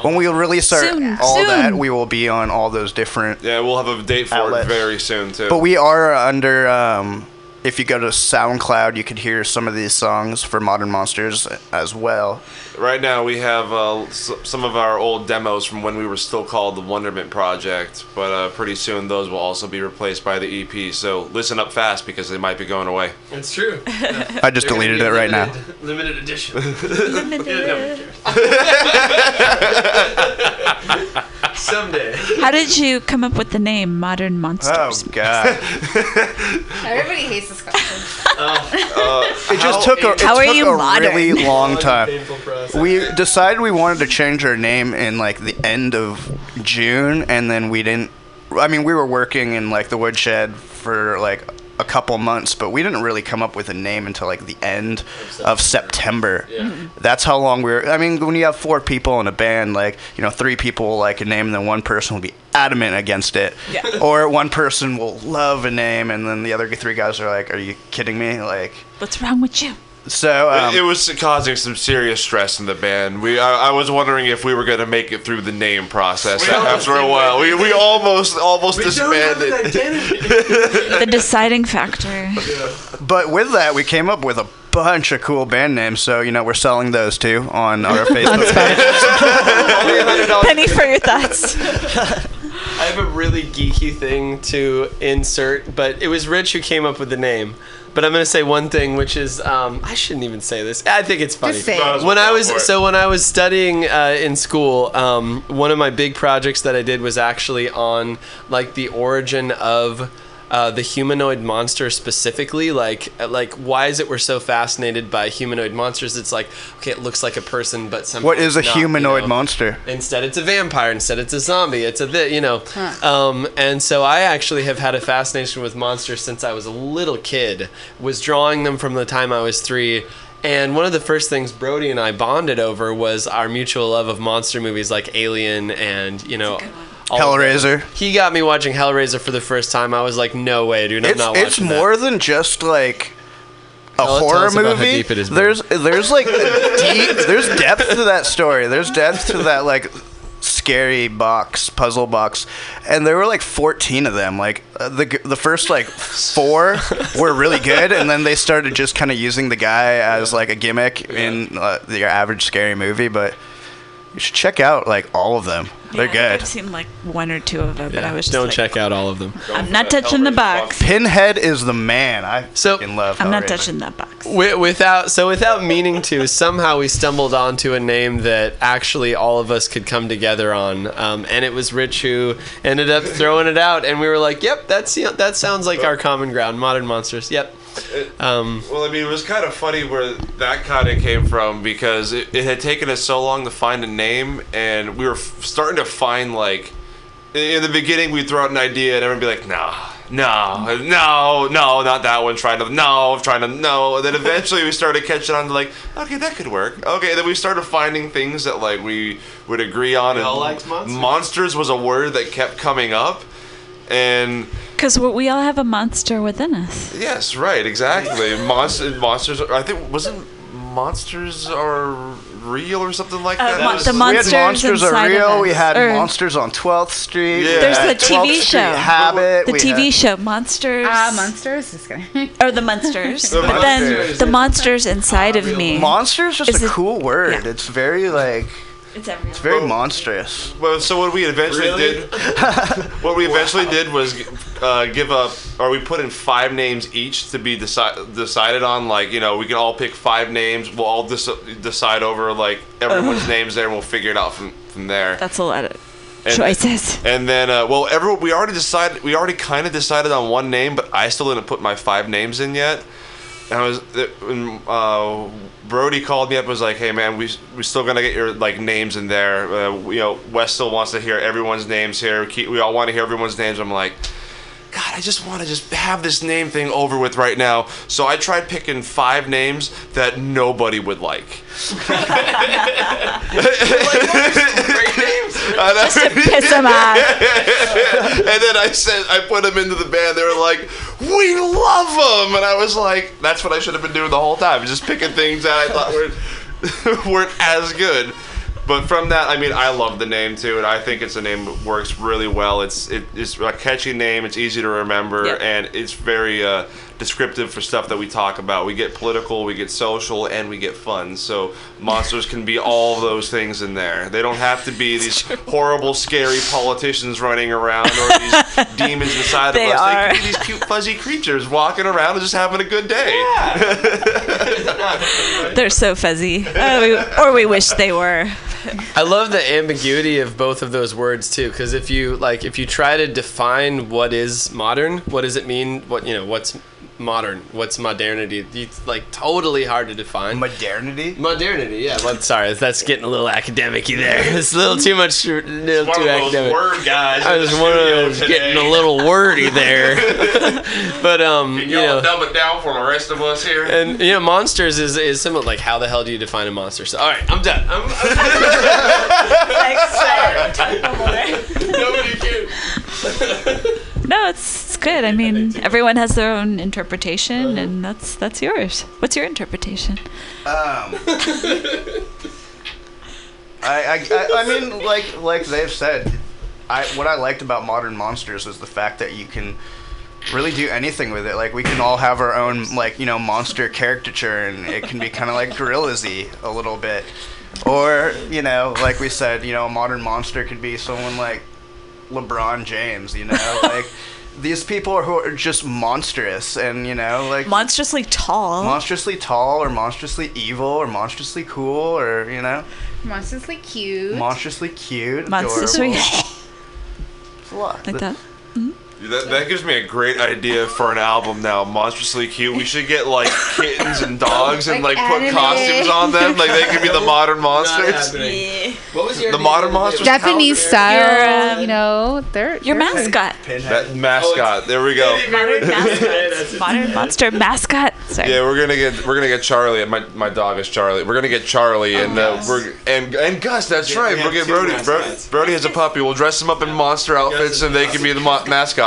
when we release our Soon, all soon. that, we will be on all those different yeah, we'll have a date for Outlets. it very soon too. But we are under. Um, if you go to SoundCloud, you could hear some of these songs for Modern Monsters as well. Right now, we have uh, s- some of our old demos from when we were still called the Wonderment Project, but uh, pretty soon those will also be replaced by the EP. So listen up fast because they might be going away. It's true. I just deleted it right now. Limited edition. Limited. Someday. How did you come up with the name Modern Oh Monsters? God! Everybody hates this question. It just took a, it How are took you a modern? really long time. Painful process. We decided we wanted to change our name in like the end of June, and then we didn't. I mean, we were working in like the woodshed for like a couple months, but we didn't really come up with a name until like the end of September. Yeah. Mm-hmm. That's how long we were. I mean, when you have four people in a band, like you know, three people will like a name, and then one person will be adamant against it, Yeah. or one person will love a name, and then the other three guys are like, "Are you kidding me?" Like, What's wrong with you? So. Um, it, it was causing some serious stress in the band. We, I, I was wondering if we were going to make it through the name process after a while. We, we almost almost disbanded. The deciding factor. But with that, we came up with a bunch of cool band names. So you know, we're selling those too on our Facebook page. Penny for your thoughts. I have a really geeky thing to insert, but it was Rich who came up with the name. But I'm gonna say one thing, which is um, I shouldn't even say this. I think it's funny. Just say it. When I was so when I was studying uh, in school, um, one of my big projects that I did was actually on like the origin of. Uh, the humanoid monster specifically, like uh, like why is it we're so fascinated by humanoid monsters? It's like okay, it looks like a person, but somehow What is a it's not, you humanoid know? monster? Instead, it's a vampire. Instead, it's a zombie. It's a thi- you know. Um, and so I actually have had a fascination with monsters since I was a little kid. Was drawing them from the time I was three. And one of the first things Brody and I bonded over was our mutual love of monster movies like Alien and you know. All of. Hellraiser. He got me watching Hellraiser for the first time. I was like, "No way, dude! I'm It's not it's watching that." more than just like a Tell- tell horror us about how movie. deep it is, Ben. there's there's like deep there's depth to that story. There's depth to that like scary box, puzzle box, and there were like 14 of them. Like uh, the the first like four were really good, and then they started just kind of using the guy as like a gimmick in uh, your average scary movie. But you should check out like all of them. They're good. I've seen like one or two of them, but I was just Don't like, check out all of them. I'm not touching the box. Pinhead is the man. I so fucking love. I'm not Hellraiser. touching that box. Wi- Without so without meaning to, somehow we stumbled onto a name that actually all of us could come together on, um, and it was Rich who ended up throwing it out, and we were like, "Yep, that's that sounds like our common ground, modern monsters." Yep. Um, Well, I mean, it was kind of funny where that kind of came from because it, it had taken us so long to find a name, and we were f- starting to find like in the beginning we'd throw out an idea and everyone would be like, "Nah, no, no, no, not that one." Trying to no, trying to no. And then eventually we started catching on to like, okay, that could work. Okay, then we started finding things that like we would agree on. We and all liked monsters. monsters was a word that kept coming up, and Because we all have a monster within us. Yes, right, exactly. Monster, monsters. I think wasn't monsters are real or something like Uh, that. mon- the we monsters had monsters are inside of real. We had or- monsters on 12th Street. Yeah. There's had the TV show. Habit. The we TV had- show Monsters. Ah, monsters. Just kidding. Or the monsters. The but then the monsters inside of me. Monsters just Is a it- cool word. It's very like. It's everywhere. It's very monstrous. Well, so what we eventually Really? did, what we eventually did was uh, give up, or we put in five names each to be deci- decided on. Like you know, we can all pick five names. We'll all dec- decide over like everyone's names there, and we'll figure it out from from there. That's a lot of And- choices. And then, uh, well, everyone, we already decided, we already kind of decided on one name, but I still didn't put my five names in yet. And I was, when, uh, Brody called me up and was like, "Hey, man, we we still gonna get your like names in there. Uh, you know, Wes still wants to hear everyone's names here. We all want to hear everyone's names." I'm like. God, I just want to just have this name thing over with right now. So I tried picking five names that nobody would like. Just to piss 'em off. and then I said, I put them into the band. They were like, "We love them," and I was like, "That's what I should have been doing the whole time, just picking things that I thought weren't weren't as good." But from that, I mean, I love the name too, and I think it's a name that works really well. It's it, it's a catchy name. It's easy to remember, Yep. and it's very uh, descriptive for stuff that we talk about. We get political, we get social, and we get fun. So monsters can be all those things in there. They don't have to be these horrible, scary politicians running around or these demons inside They of us. are. They can be these cute, fuzzy creatures walking around and just having a good day. Yeah. They're so fuzzy. Uh, we, or we wish they were. I love the ambiguity of both of those words too, because if you like, if you try to define what is modern, what does it mean? What you know, what's modern? What's modernity? It's like totally hard to define. Modernity. Modernity, yeah. Well, sorry, that's getting a little academic-y there. It's a little too much, a little One too of those academic. word guys I was one of those today. getting a little wordy there. but um, Can you y'all know, dumb it down for the rest of us here? and you know, monsters is is similar. Like, how the hell do you define a monster? So, all right, I'm done. I'm, Nobody can. No, it's, it's good. I mean, everyone has their own interpretation, and that's that's yours. What's your interpretation? Um, I, I, I, I mean, like like they've said, I what I liked about Modern Monsters was the fact that you can really do anything with it. Like we can all have our own like you know monster caricature, and it can be kind of like Gorillaz-y a little bit. Or you know, like we said, you know, a modern monster could be someone like LeBron James. You know, like. These people are who are just monstrous, and you know, like Monstrously tall. monstrously tall or monstrously evil or monstrously cool or you know Monstrously cute. monstrously cute Monstrously- adorable. It's a lot. like that. Mm-hmm. That, that gives me a great idea for an album now. Monstrously cute. We should get like kittens and dogs and like, Like put anime. costumes on them. Like they could be the modern monsters. What was your The modern monsters. Japanese style, Your, um, you know, they're Your they're- mascot. That mascot. There we go. Modern mascot. Modern monster mascot. Sorry. Yeah, we're gonna get we're gonna get Charlie. My, my dog is Charlie. We're gonna get Charlie and uh, we're and and Gus. That's right. we We'll have get two Brody. Bro, mascots. Brody has a puppy. We'll dress him up in monster outfits and they can be the mo-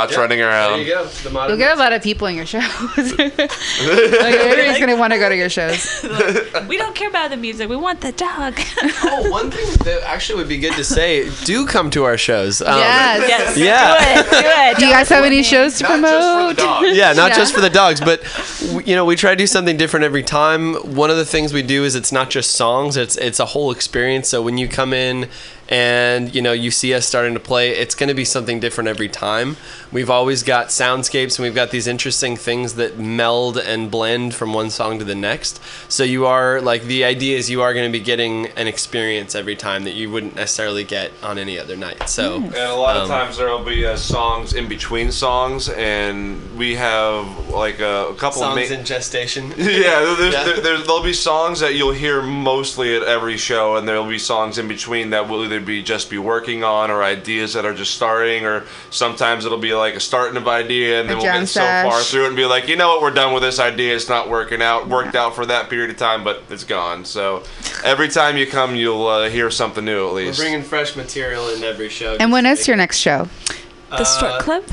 mascot. mascots running around. There you go. The modern You'll get a lot of people in your shows. like, everybody's gonna want to go to your shows. we don't care about the music. We want the dog. oh, one thing that actually would be good to say: do come to our shows. Um, Yes. Yes. Yeah. Do it. Do it. Do you guys have any shows to promote? yeah, not Yeah. just for the dogs, but w- you know, we try to do something different every time. One of the things we do is it's not just songs; it's it's a whole experience. So when you come in and you know you see us starting to play, it's going to be something different every time. We've always got soundscapes and we've got these interesting things that meld and blend from one song to the next. So you are like the idea is you are going to be getting an experience every time that you wouldn't necessarily get on any other night. So And a lot of um, times there will be uh, songs in between songs, and we have like a, a couple of songs ma- in gestation. yeah, there's, Yeah. There, there's, there'll be songs that you'll hear mostly at every show, and there'll be songs in between that will either be just be working on, or ideas that are just starting, or sometimes it'll be like a starting of idea, and A then we'll jam get so far through it and be like, you know what, we're done with this idea. It's not working out. Worked out for that period of time, but it's gone. So every time you come, you'll uh, hear something new at We're least. bringing fresh material in every show. And when is your next show? The Stork Uh, Club.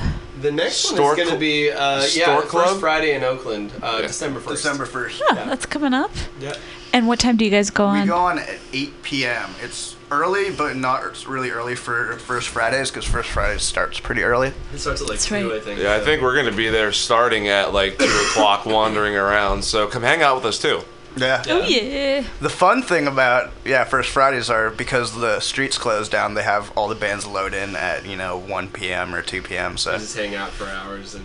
The next one is going to be uh, yeah, Stork first Club? Friday in Oakland, uh, December first. December 1st. Oh, that's coming up. Yeah. And what time do you guys go We on? go on at 8 p.m. It's early, but not really early for First Fridays because First Fridays starts pretty early. It starts at like That's two, right. I think. Yeah, I think we're going to be there starting at like 2 o'clock, wandering around. So come hang out with us too. Yeah. Oh yeah. The fun thing about yeah First Fridays are because the streets close down, they have all the bands load in at you know 1 p.m. or 2 p.m. We So just hang out for hours, and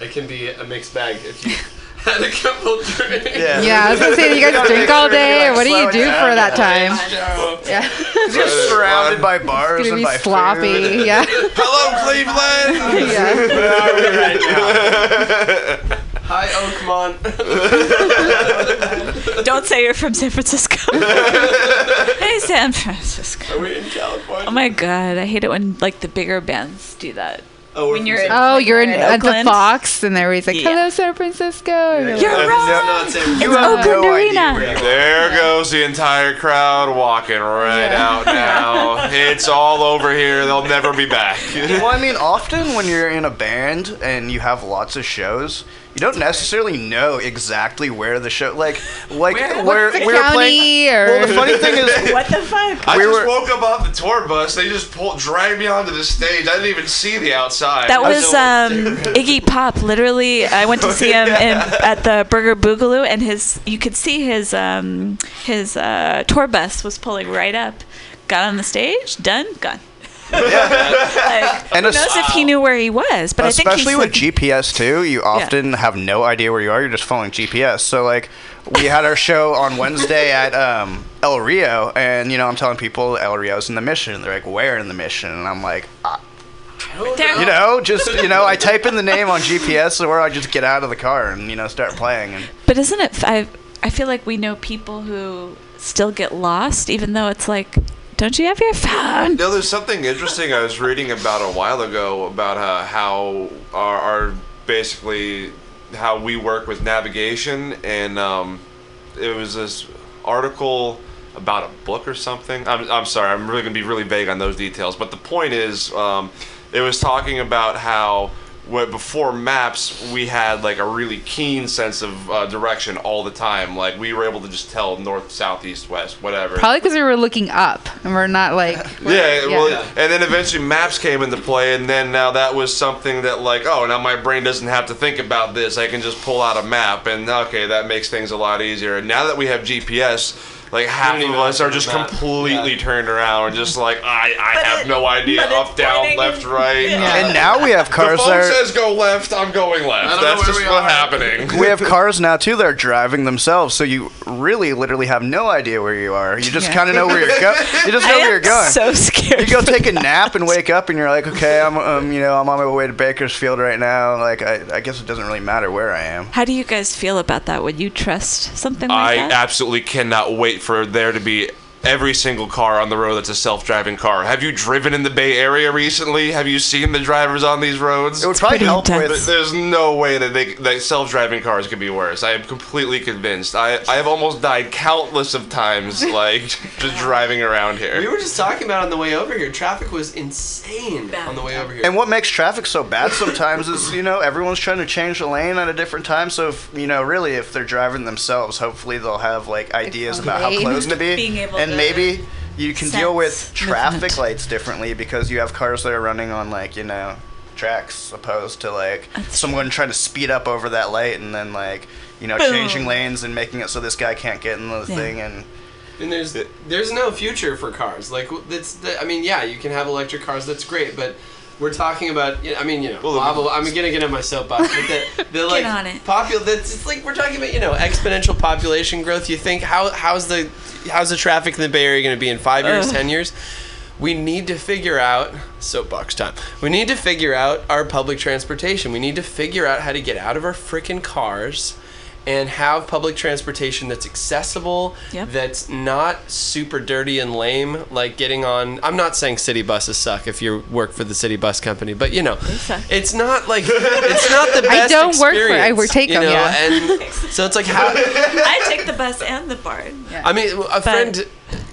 it can be a mixed bag if you had a couple drinks. yeah, Yeah, I was gonna say, do you guys drink all day, or what do you do for that time? Yeah, You're surrounded by bars it's and gonna by sloppy. food. Yeah, Hello, Cleveland! yeah. Hi, Oakmont. Don't say you're from San Francisco. hey, San Francisco. Are we in California? Oh my god, I hate it when like the bigger bands do that. Oh, when you're San- in, Oh, you're in we're at the Oakland. Fox, and there he's like, Yeah. "Hello, San Francisco." And you're You're like, wrong. Not It's You have Oakland no Arena. idea where you are. There goes the entire crowd walking right out now. It's all over here. They'll never be back. Well, I mean, often when you're in a band and you have lots of shows, you don't necessarily know exactly where the show, like, like Where- where we were playing. or- Well, the funny thing is, What the fuck? I We just were- woke up off the tour bus. They just pulled, dragged me onto the stage. I didn't even see the outside. That was don't- um, Iggy Pop. Literally, I went to see him in, at the Burger Boogaloo, and his you could see his um, his uh, tour bus was pulling right up. Got on the stage, done, gone. Like, And who es- knows if he knew where he was? But I think especially he's with like, GPS too, you often have no idea where you are. You're just following GPS. So like, we had our show on Wednesday at um, El Rio, and you know I'm telling people El Rio's in the Mission. They're like, where in the Mission? And I'm like, "Ah, There- you know, just you know, I type in the name on GPS, or I just get out of the car and you know start playing. And But isn't it? f- I I feel like we know people who still get lost, even though it's like, don't you have your phone? No, there's something interesting I was reading about a while ago about uh, how our, our basically how we work with navigation, and um, it was this article about a book or something. I'm, I'm sorry, I'm really gonna be really vague on those details, but the point is, um, it was talking about how. Where before maps, we had like a really keen sense of uh, direction all the time. Like we were able to just tell north, south, east, west, whatever. Probably because we were looking up, and we're not like. Yeah, well, Yeah. and then eventually maps came into play, and then now that was something that like, oh, now my brain doesn't have to think about this. I can just pull out a map, and okay, that makes things a lot easier. And now that we have GPS, like half don't of us are just map. completely Yeah. turned around and just like, I, I But have it- no idea, up, down, pointing left, right. Yeah. and now we have cars. The cars phone that are, says go left, I'm going left. That's just what's happening. we have cars now too that are driving themselves, so you really literally have no idea where you are. You just Yeah. kind of know where you're going. You just know I where you're going. so scared. you go take a nap and wake up and you're like, okay, I'm um, you know, I'm on my way to Bakersfield right now. Like, I, I guess it doesn't really matter where I am. How do you guys feel about that? Would you trust something like I that? absolutely cannot wait for there to be every single car on the road that's a self-driving car. Have you driven in the Bay Area recently? Have you seen the drivers on these roads? It would probably help with- There's no way that they that self-driving cars could be worse. I am completely convinced. I I have almost died countless of times, like just driving around here. We were just talking about on the way over here. Traffic was insane on the way over here. And what makes traffic so bad sometimes is, you know, everyone's trying to change the lane at a different time. So, if, you know, really, if they're driving themselves, hopefully they'll have, like, ideas about how lane. close to be. Being able and to maybe you can deal with traffic movement. lights differently because you have cars that are running on, like, you know, tracks opposed to, like, someone trying to speed up over that light and then, like, you know, Boom. changing lanes and making it so this guy can't get in the Yeah. thing and. And there's there's no future for cars. Like that's the, I mean, yeah, you can have electric cars. That's great, but we're talking about. yeah, I mean, you know, blah, blah, blah. I'm gonna get in my soapbox, but the, the like on it. popular. That's it's like we're talking about. You know, exponential population growth. You think how how's the how's the traffic in the Bay Area going to be in five years, Ugh. ten years? We need to figure out soapbox time. We need to figure out our public transportation. We need to figure out how to get out of our freaking cars and have public transportation that's accessible, Yep. that's not super dirty and lame, like getting on. I'm not saying city buses suck if you work for the city bus company, but you know, it's not like it's not the best. I don't work for- I work- take you 'em, know, yeah. And so it's like how. I take the bus and the BART. I mean, a friend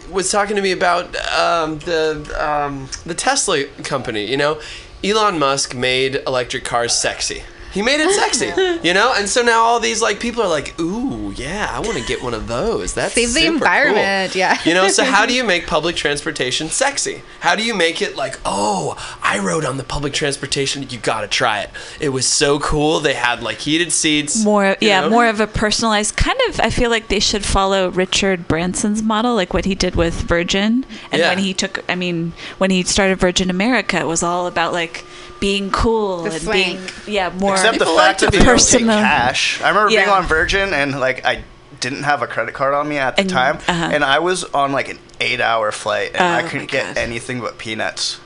was talking to me about um, the um, the Tesla company. You know, Elon Musk made electric cars sexy. He made it sexy, you know, and so now all these like people are like, "Ooh, yeah, I want to get one of those." That's Save the super environment, cool." yeah. You know, so how do you make public transportation sexy? How do you make it like, "Oh, I rode on the public transportation. You got to try it. It was so cool. They had like heated seats." More, yeah, know? more of a personalized kind of. I feel like they should follow Richard Branson's model, like what he did with Virgin, and Yeah. when he took. I mean, when he started Virgin America, it was all about like being cool The and swank. being, yeah, more Except the fact that they don't take personal. cash. I remember being on Virgin and like I didn't have a credit card on me at the And- time, uh-huh. and I was on like an eight-hour flight and I Oh couldn't get anything but peanuts.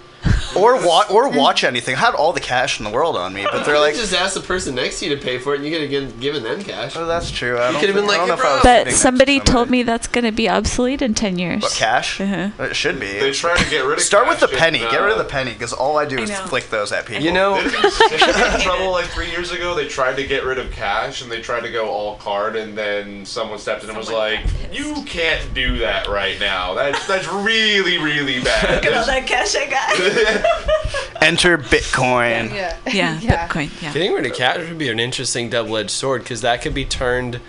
Or wa- or watch anything. I had all the cash in the world on me, but they're like, just ask the person next to you to pay for it, and you could have given, given them cash. Oh, that's true. I you don't could have been think- I like, don't know if I "Hey, was bro." sitting But next to somebody told me that's going to be obsolete in ten years. What, cash? Uh-huh. It should be. They try to get rid of Start with the cash penny. and, Get rid of uh, the penny, because all I do is know. flick those at people. You know, Didn't they get in trouble like three years ago? They tried to get rid of cash and they tried to go all card, and then someone stepped in and was like, "You can't do that right now. That's that's really really bad." Look at all that cash I got. Enter Bitcoin. Yeah. yeah, Bitcoin. Yeah. Getting rid of cash would be an interesting double-edged sword because that could be turned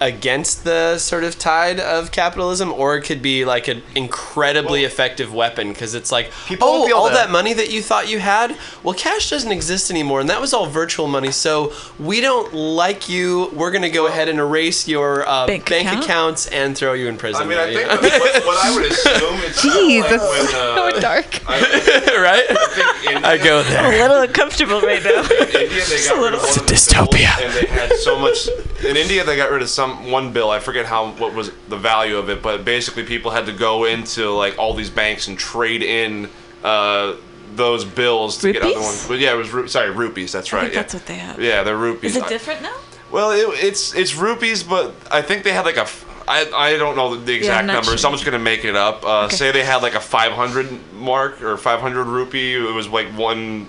against the sort of tide of capitalism, or it could be like an incredibly effective weapon because it's like, People oh, be all to- that money that you thought you had, well, cash doesn't exist anymore, and that was all virtual money. So we don't like you. We're gonna go ahead and erase your uh, Bank bank, account? accounts and throw you in prison. I mean, I right? think what, what I would assume is Jeez, like that's when, uh, so dark. right? I think India, I go I'm there. a little uncomfortable right now. In India, they got rid of It's a dystopia. bills, and they had so much. In India, they got rid of some one bill. I forget how what was the value of it, but basically, people had to go into like all these banks and trade in uh, those bills to get other ones. But yeah, it was ru- sorry rupees. That's right. yeah. that's what they have. Yeah, they're rupees. Is it different now? well, it, it's it's rupees, but I think they had like a. f- I, I don't know the exact I'm number, sure. so I'm just gonna make it up. Uh, Okay. Say they had like a 500 mark or 500 rupee. It was like one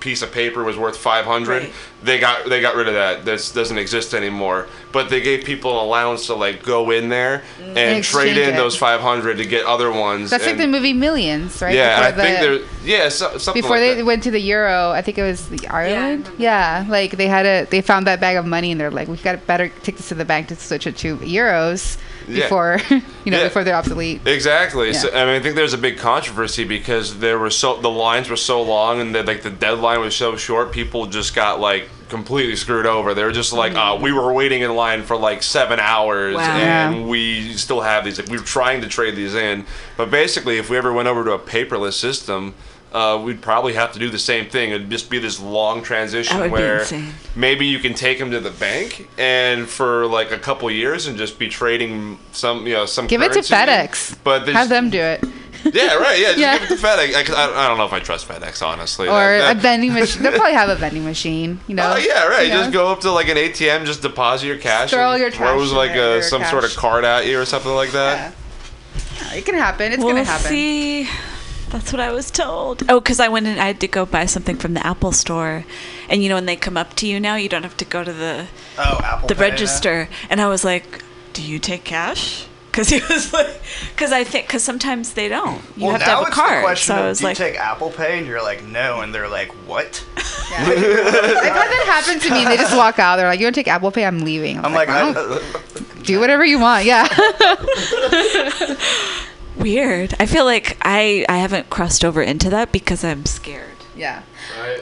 piece of paper was worth 500. Right. They got they got rid of that. This doesn't exist anymore. But they gave people an allowance to like go in there mm. and, And trade in it. those 500 to get other ones. That's like the movie Millions, right? Yeah, and I Before think there. Yeah, so, something Before like they that. went to the euro, I think it was the Ireland. Yeah, like they had a they found that bag of money and they're like, we've got to better take this to the bank to switch it to euros Yeah. before you know Yeah. before they're obsolete. Exactly. Yeah. So, I mean, I think there's a big controversy because there were so the lines were so long and the, like the deadline was so short. People just got like completely screwed over. They were just like, uh, we were waiting in line for like seven hours Wow. and Yeah. we still have these. Like, we were trying to trade these in, but basically, if we ever went over to a paperless system. Uh, we'd probably have to do the same thing. It'd just be this long transition That would be where maybe you can take them to the bank and for like a couple years and just be trading some, you know, some. Give it to currency. FedEx. But there's- Have them do it. yeah, right. Yeah, just Yeah. give it to FedEx. I, I don't know if I trust FedEx, honestly. Or That- a vending machine. They'll probably have a vending machine. You know. Oh yeah, right. You know? Just go up to like an ATM, just deposit your cash, Throw and your trash throws in like there, a, your some sort of card at you or something like that. It can happen. It's we'll gonna happen. see. That's what I was told. Oh, because I went and I had to go buy something from the Apple store, and you know when they come up to you now, you don't have to go to the Oh, Apple the Pay, register. And I was like, "Do you take cash?" Because he was like, "Because I think because sometimes they don't. You well, have to have a it's card." The question so of, I was do you like, take Apple Pay? And you're like, no. And they're like, what? I've had that happen to me. They just walk out. They're like, "You want to take Apple Pay? I'm leaving." I'm like, "I I, don't- do whatever you want. Yeah. weird. I feel like I I haven't crossed over into that because I'm scared. Yeah.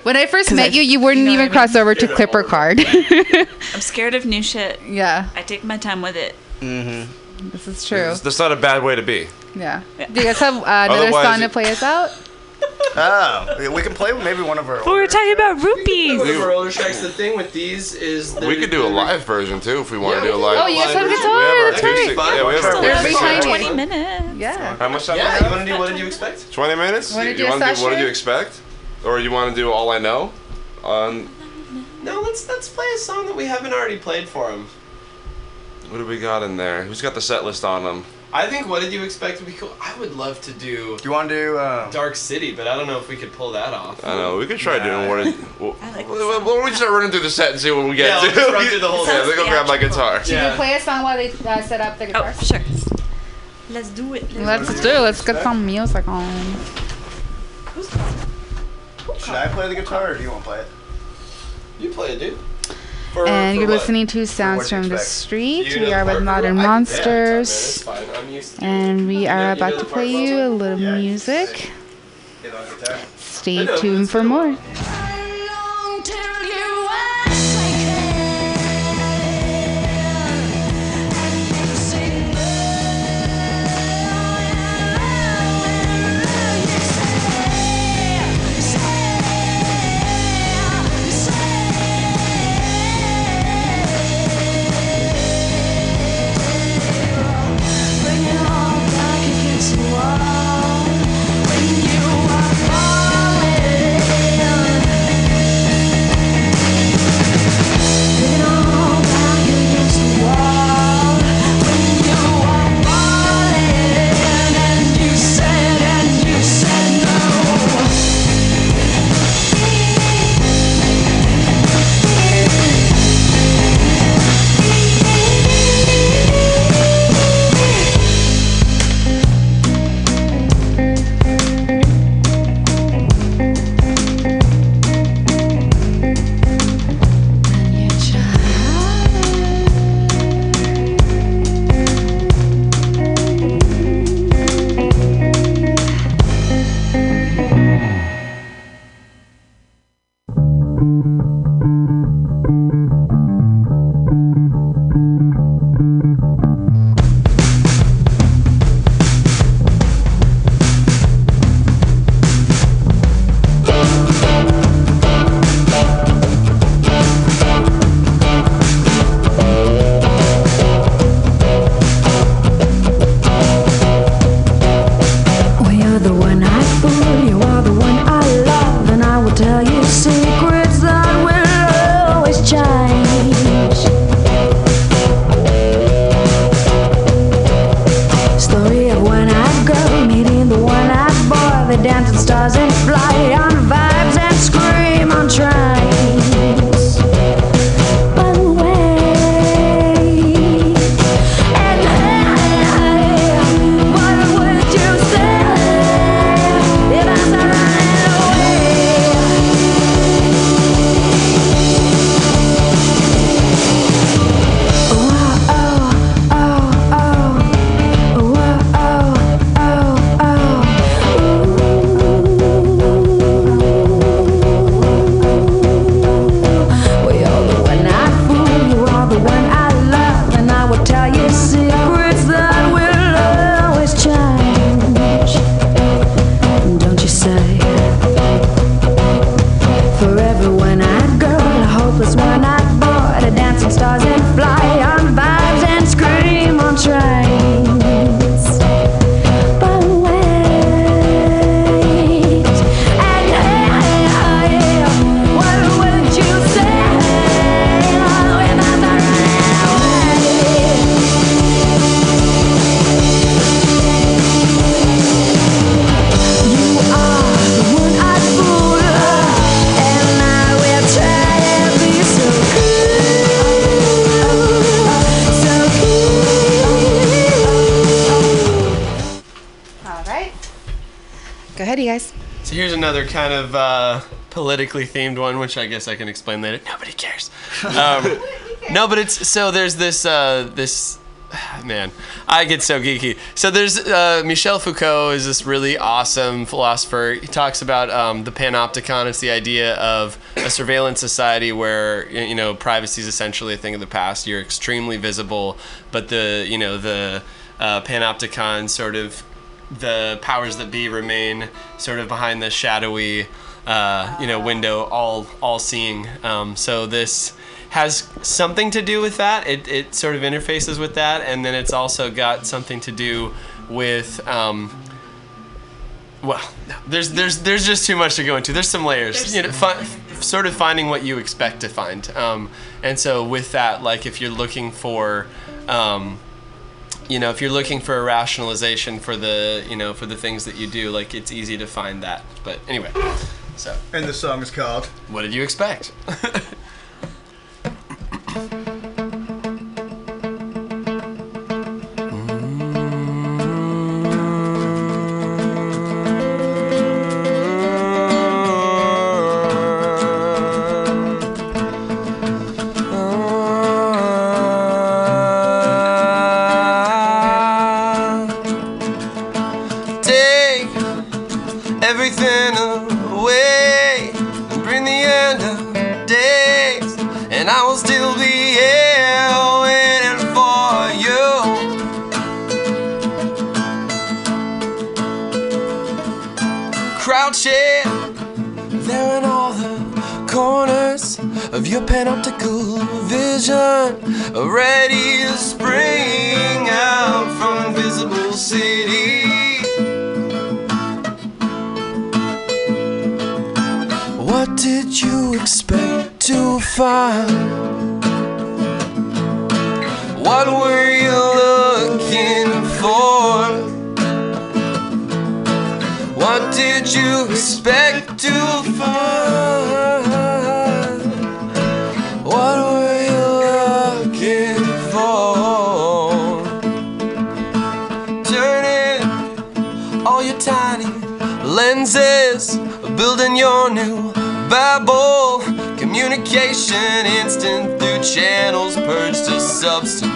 When I first met I- you, you wouldn't you know even what I cross over to Clipper card. I'm scared of new shit. Yeah. I take my time with it. Mm-hmm. this is true. That's not a bad way to be. Yeah. Do you guys have uh, another Otherwise song to play us out? Oh, we can play maybe one of our. But we were talking about rupees. One of our older tracks. The thing with these is We could do a live version too if we want to do a live. Oh, you guys have version. guitar, We have our that's right. Yeah, we have our They're acoustic behind guitar. 20 minutes. Yeah. How much time? Yeah, we you have? want to do? What did you expect? Twenty minutes. Wanna you do a wanna session? What did you expect? Or you want to do all I know? On No, let's let's play a song that we haven't already played for him. what do we got in there? Who's got the set list on them? I think what did you expect would be cool. I would love to do. Do You want to do um, Dark City, but I don't know if we could pull that off. I know we could try doing one. It, well, I like well, well, we just start running through the set and see what we get Yeah, to. we'll just run through the whole yeah, set. let me go grab my guitar. Should we play a song while they uh, set up the guitar? Oh, sure. Let's do it. Let's do. it. Let's get some music on. Should I play the guitar or do you want to play it? You play it, dude. For- And for you're what? listening to Sounds what do you from the expect? Street. You We are the with Modern I Monsters. it's all good, it's fine. I'm used to And we You are about to play you a little Yeah, music. Get on guitar. Stay tuned for do it. more. And fly politically themed one, which I guess I can explain later. Nobody cares. Um, no, but it's so there's this uh, this man. I get so geeky. So there's uh, Michel Foucault is this really awesome philosopher. He talks about um, the panopticon. It's the idea of a surveillance society where you know privacy is essentially a thing of the past. You're extremely visible, but the you know the uh, panopticon sort of the powers that be remain sort of behind the shadowy uh, you know window all all seeing. Um, so this has something to do with that. It, it sort of interfaces with that. And then it's also got something to do with um, well there's there's there's just too much to go into. There's some layers you know fi- sort of finding what you expect to find. Um, and so with that like if you're looking for um, you know if you're looking for a rationalization for the you know for the things that you do like it's easy to find that. But anyway so. And the song is called what did you expect expect to find? What were you looking for? Turning all your tiny lenses, building your new Babel. Communication instant through channels purged to substance.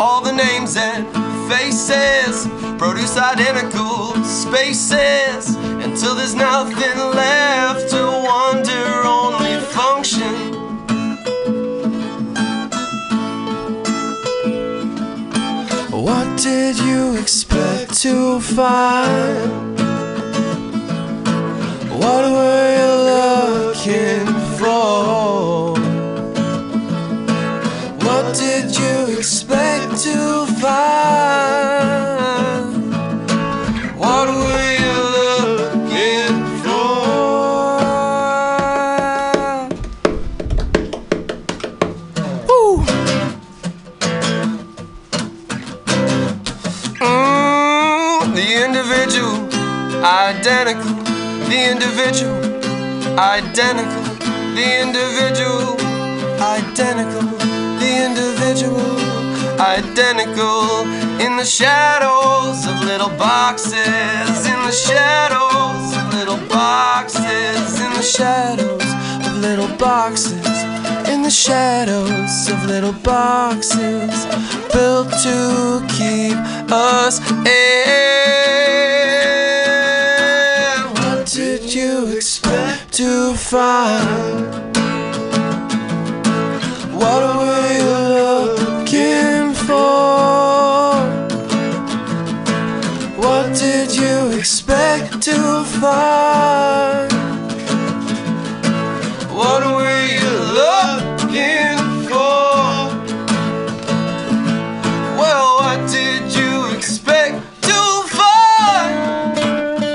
All the names and faces? Produce identical spaces until there's nothing left to wonder, only function. What did you expect to find? What were you looking for? What did you expect to find? What were you looking for? Woo! Mm, the individual, identical. The individual, identical. The individual, identical. Individual, identical. In the shadows of little boxes. In the shadows of little boxes. In the shadows of little boxes. In the shadows of little boxes built to keep us in. What did you expect to find? What were to? What were you looking for? Well, what did you expect to find?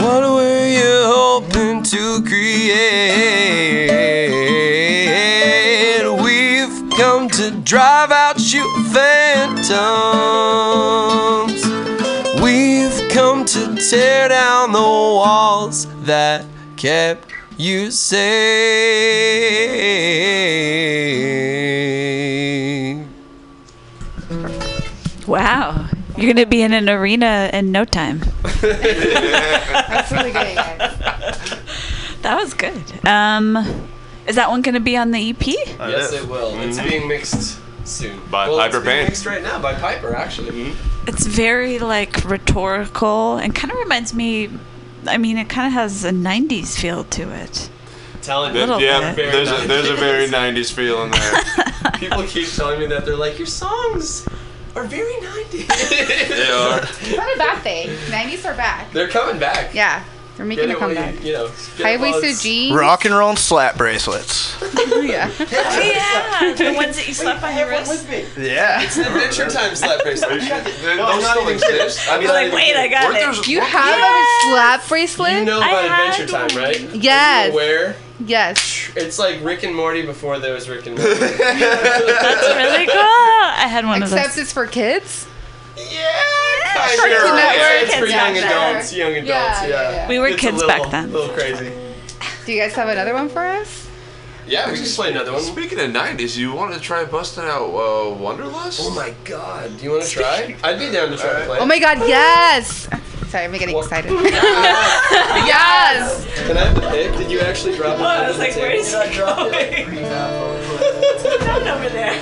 What were you hoping to create? We've come to drive out you phantoms. Tear down the walls that kept you safe. Wow. You're going to be in an arena in no time. That's really good, guys. That was good. Um, is that one going to be on the EP? yes, it will. It's being mixed soon. By well, Piper it's being Payne. mixed right now by Piper, actually. It's very like rhetorical and kind of reminds me. I mean, it kind of has a '90s feel to it. Telling Th- Little yeah, bit. there's a, there's a very 90s feel in there. People keep telling me that they're like, your songs are very 90s. they are. It's not a bad thing. 90s are back. They're coming back. Yeah, they're making Get a it while you- comeback. You know, High waisted jeans. Rock and roll and slap bracelets. yeah. yeah, the ones that you slap on your wrist. Yeah. It's an Adventure Time slap bracelet. Those not still even exist? I mean, Like, wait, I got it. there- You weren't have a slap bracelet? You know about had Adventure Time, right? Yes. Where Yes. it's like Rick and Morty before there was Rick and Morty. That's really cool. I had one Except of those. Except it's for kids? Yeah, Cartoon kind of. Network. It's for Kids young back adults. then. Young adults. Yeah, Yeah. yeah, yeah. We were It's kids little, back then. A little crazy. Do you guys have another one for us? Yeah, we can just play another one. Speaking of 90s, you want to try busting out uh, Wanderlust? Oh my god, do you want to try? I'd be down to try to play. Oh my god, yes! Sorry, I'm getting excited. yes! Can I have the pick? Did you actually drop it? Oh, I was like, where is he going? Down over there.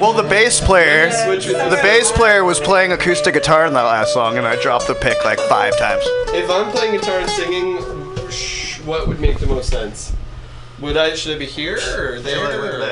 Well, the bass player, the bass player was playing acoustic guitar in that last song, and I dropped the pick like five times. If I'm playing guitar and singing, what would make the most sense? Would I should I be here or there?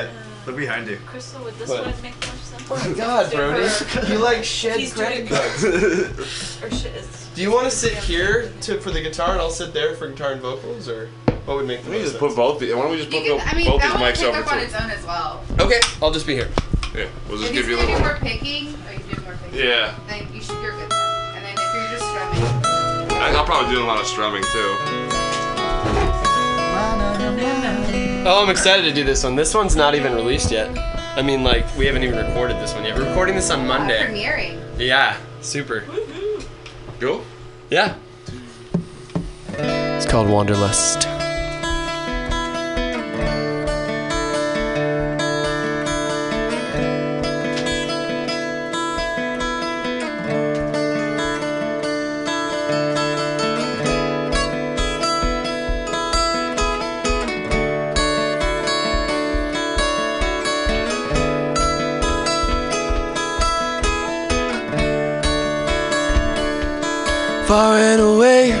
or- Look behind you. Crystal, would this What? one make more sense? Oh my god, Brody. You like shed He's credit cards. Or shit. Do you want to sit here to for the guitar and I'll sit there for guitar and vocals, or what would make the Why don't we most just sense? put both? The, why don't we just put can, both, I mean, both that these will mics pick over up on too? its own as well. Okay, I'll just be here. Yeah, we'll just If give you a gonna do little. more picking, or you do more picking, Yeah, then you should, you're good then. And then if you're just strumming, I- I'll probably do a lot of strumming too. Oh, I'm excited to do this one. This one's not even released yet. I mean, like we haven't even recorded this one yet. We're recording this on Monday. premiering. Yeah, super. Go. Yeah. It's called Wanderlust. Far and away.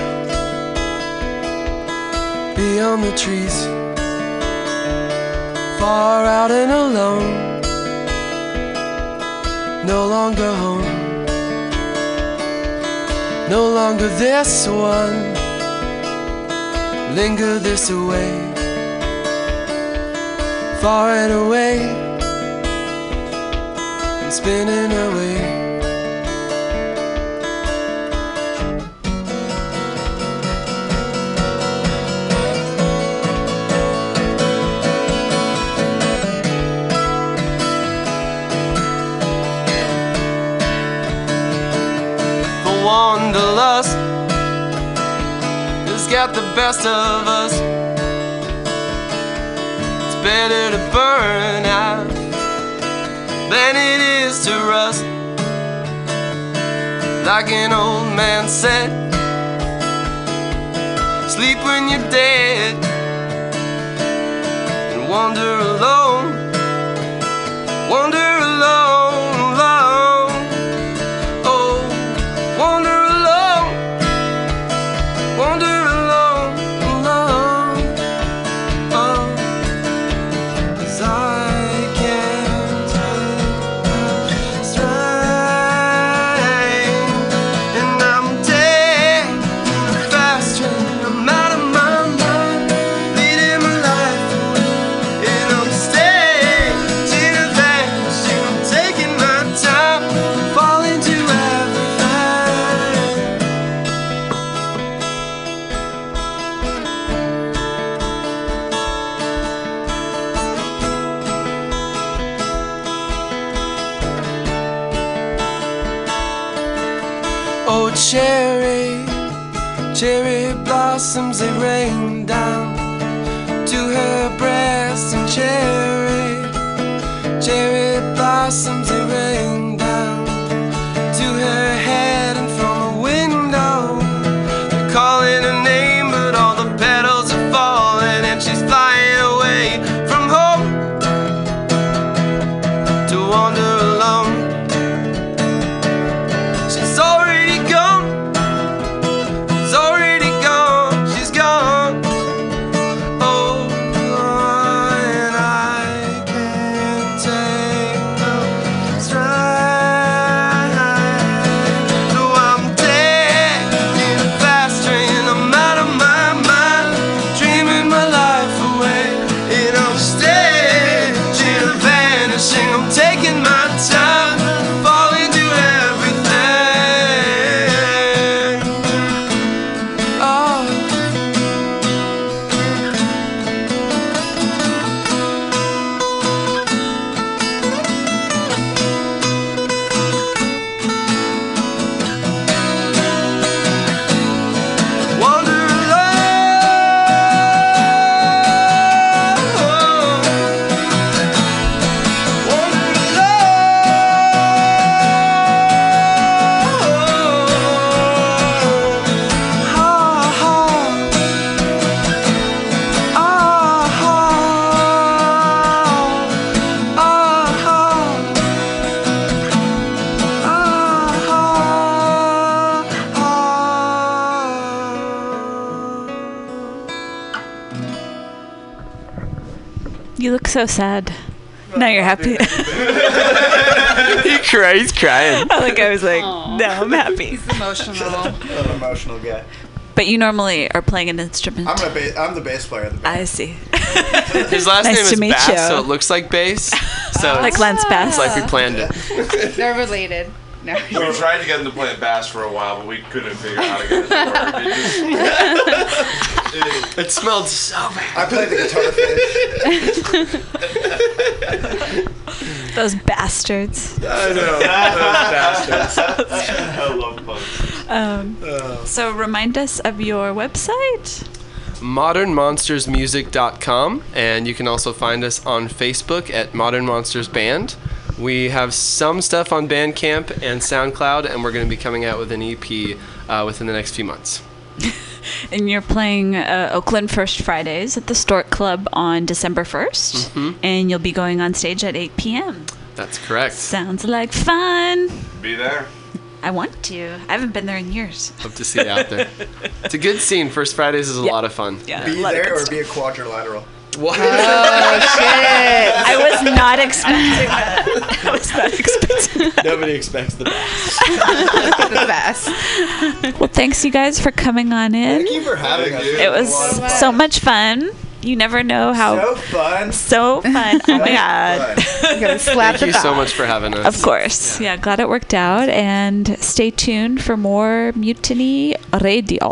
Beyond the trees. Far out and alone. No longer home. No longer this one. Linger this away. Far and away. Spinning away got the best of us. It's better to burn out than it is to rust. Like an old man said, sleep when you're dead and wander alone. Wander cherry, cherry blossoms, they rain down so sad. Now you're happy. he cry, he's crying. I like I was like, no, I'm happy. He's emotional. An emotional guy. But you normally are playing an instrument. I'm, a ba- I'm the bass player of the band. I see. His last Nice name to is meet Bass, you. so it looks like bass. So Like Lance ah. Bass. It's like we planned it. They're related. No. We tried to get him to play bass for a while, but we couldn't figure out how to get it to work. It just, It smelled so bad. I played the guitar fish. Those bastards. I know. Those bastards. I love bugs. Um, so remind us of your website. modernmonstersmusic.com and you can also find us on Facebook at Modern Monsters Band. We have some stuff on Bandcamp and SoundCloud and we're going to be coming out with an EP uh, within the next few months. And you're playing uh, Oakland First Fridays at the Stork Club on December 1st. Mhm. And you'll be going on stage at 8 p.m. That's correct. Sounds like fun. Be there. I want to. I haven't been there in years. Hope to see you out there. It's a good scene. First Fridays is a Yeah. lot of fun. Yeah, Be a there or stuff. be a quadrilateral. What? Oh shit! I was not expecting that. I was not expecting that. Nobody expects the best. the best. Well, thanks you guys for coming on in. Thank you for having us. It was so much fun. You never know how So fun. so fun. Oh my god. You gotta slap Thank you so much for having us. Of course. Yeah, glad it worked out and stay tuned for more Mutiny Radio.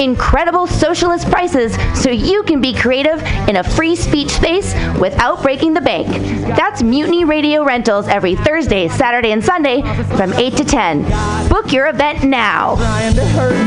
Incredible socialist prices so you can be creative in a free speech space without breaking the bank. That's Mutiny Radio Rentals every Thursday, Saturday, and Sunday from 8 to 10. Book your event now.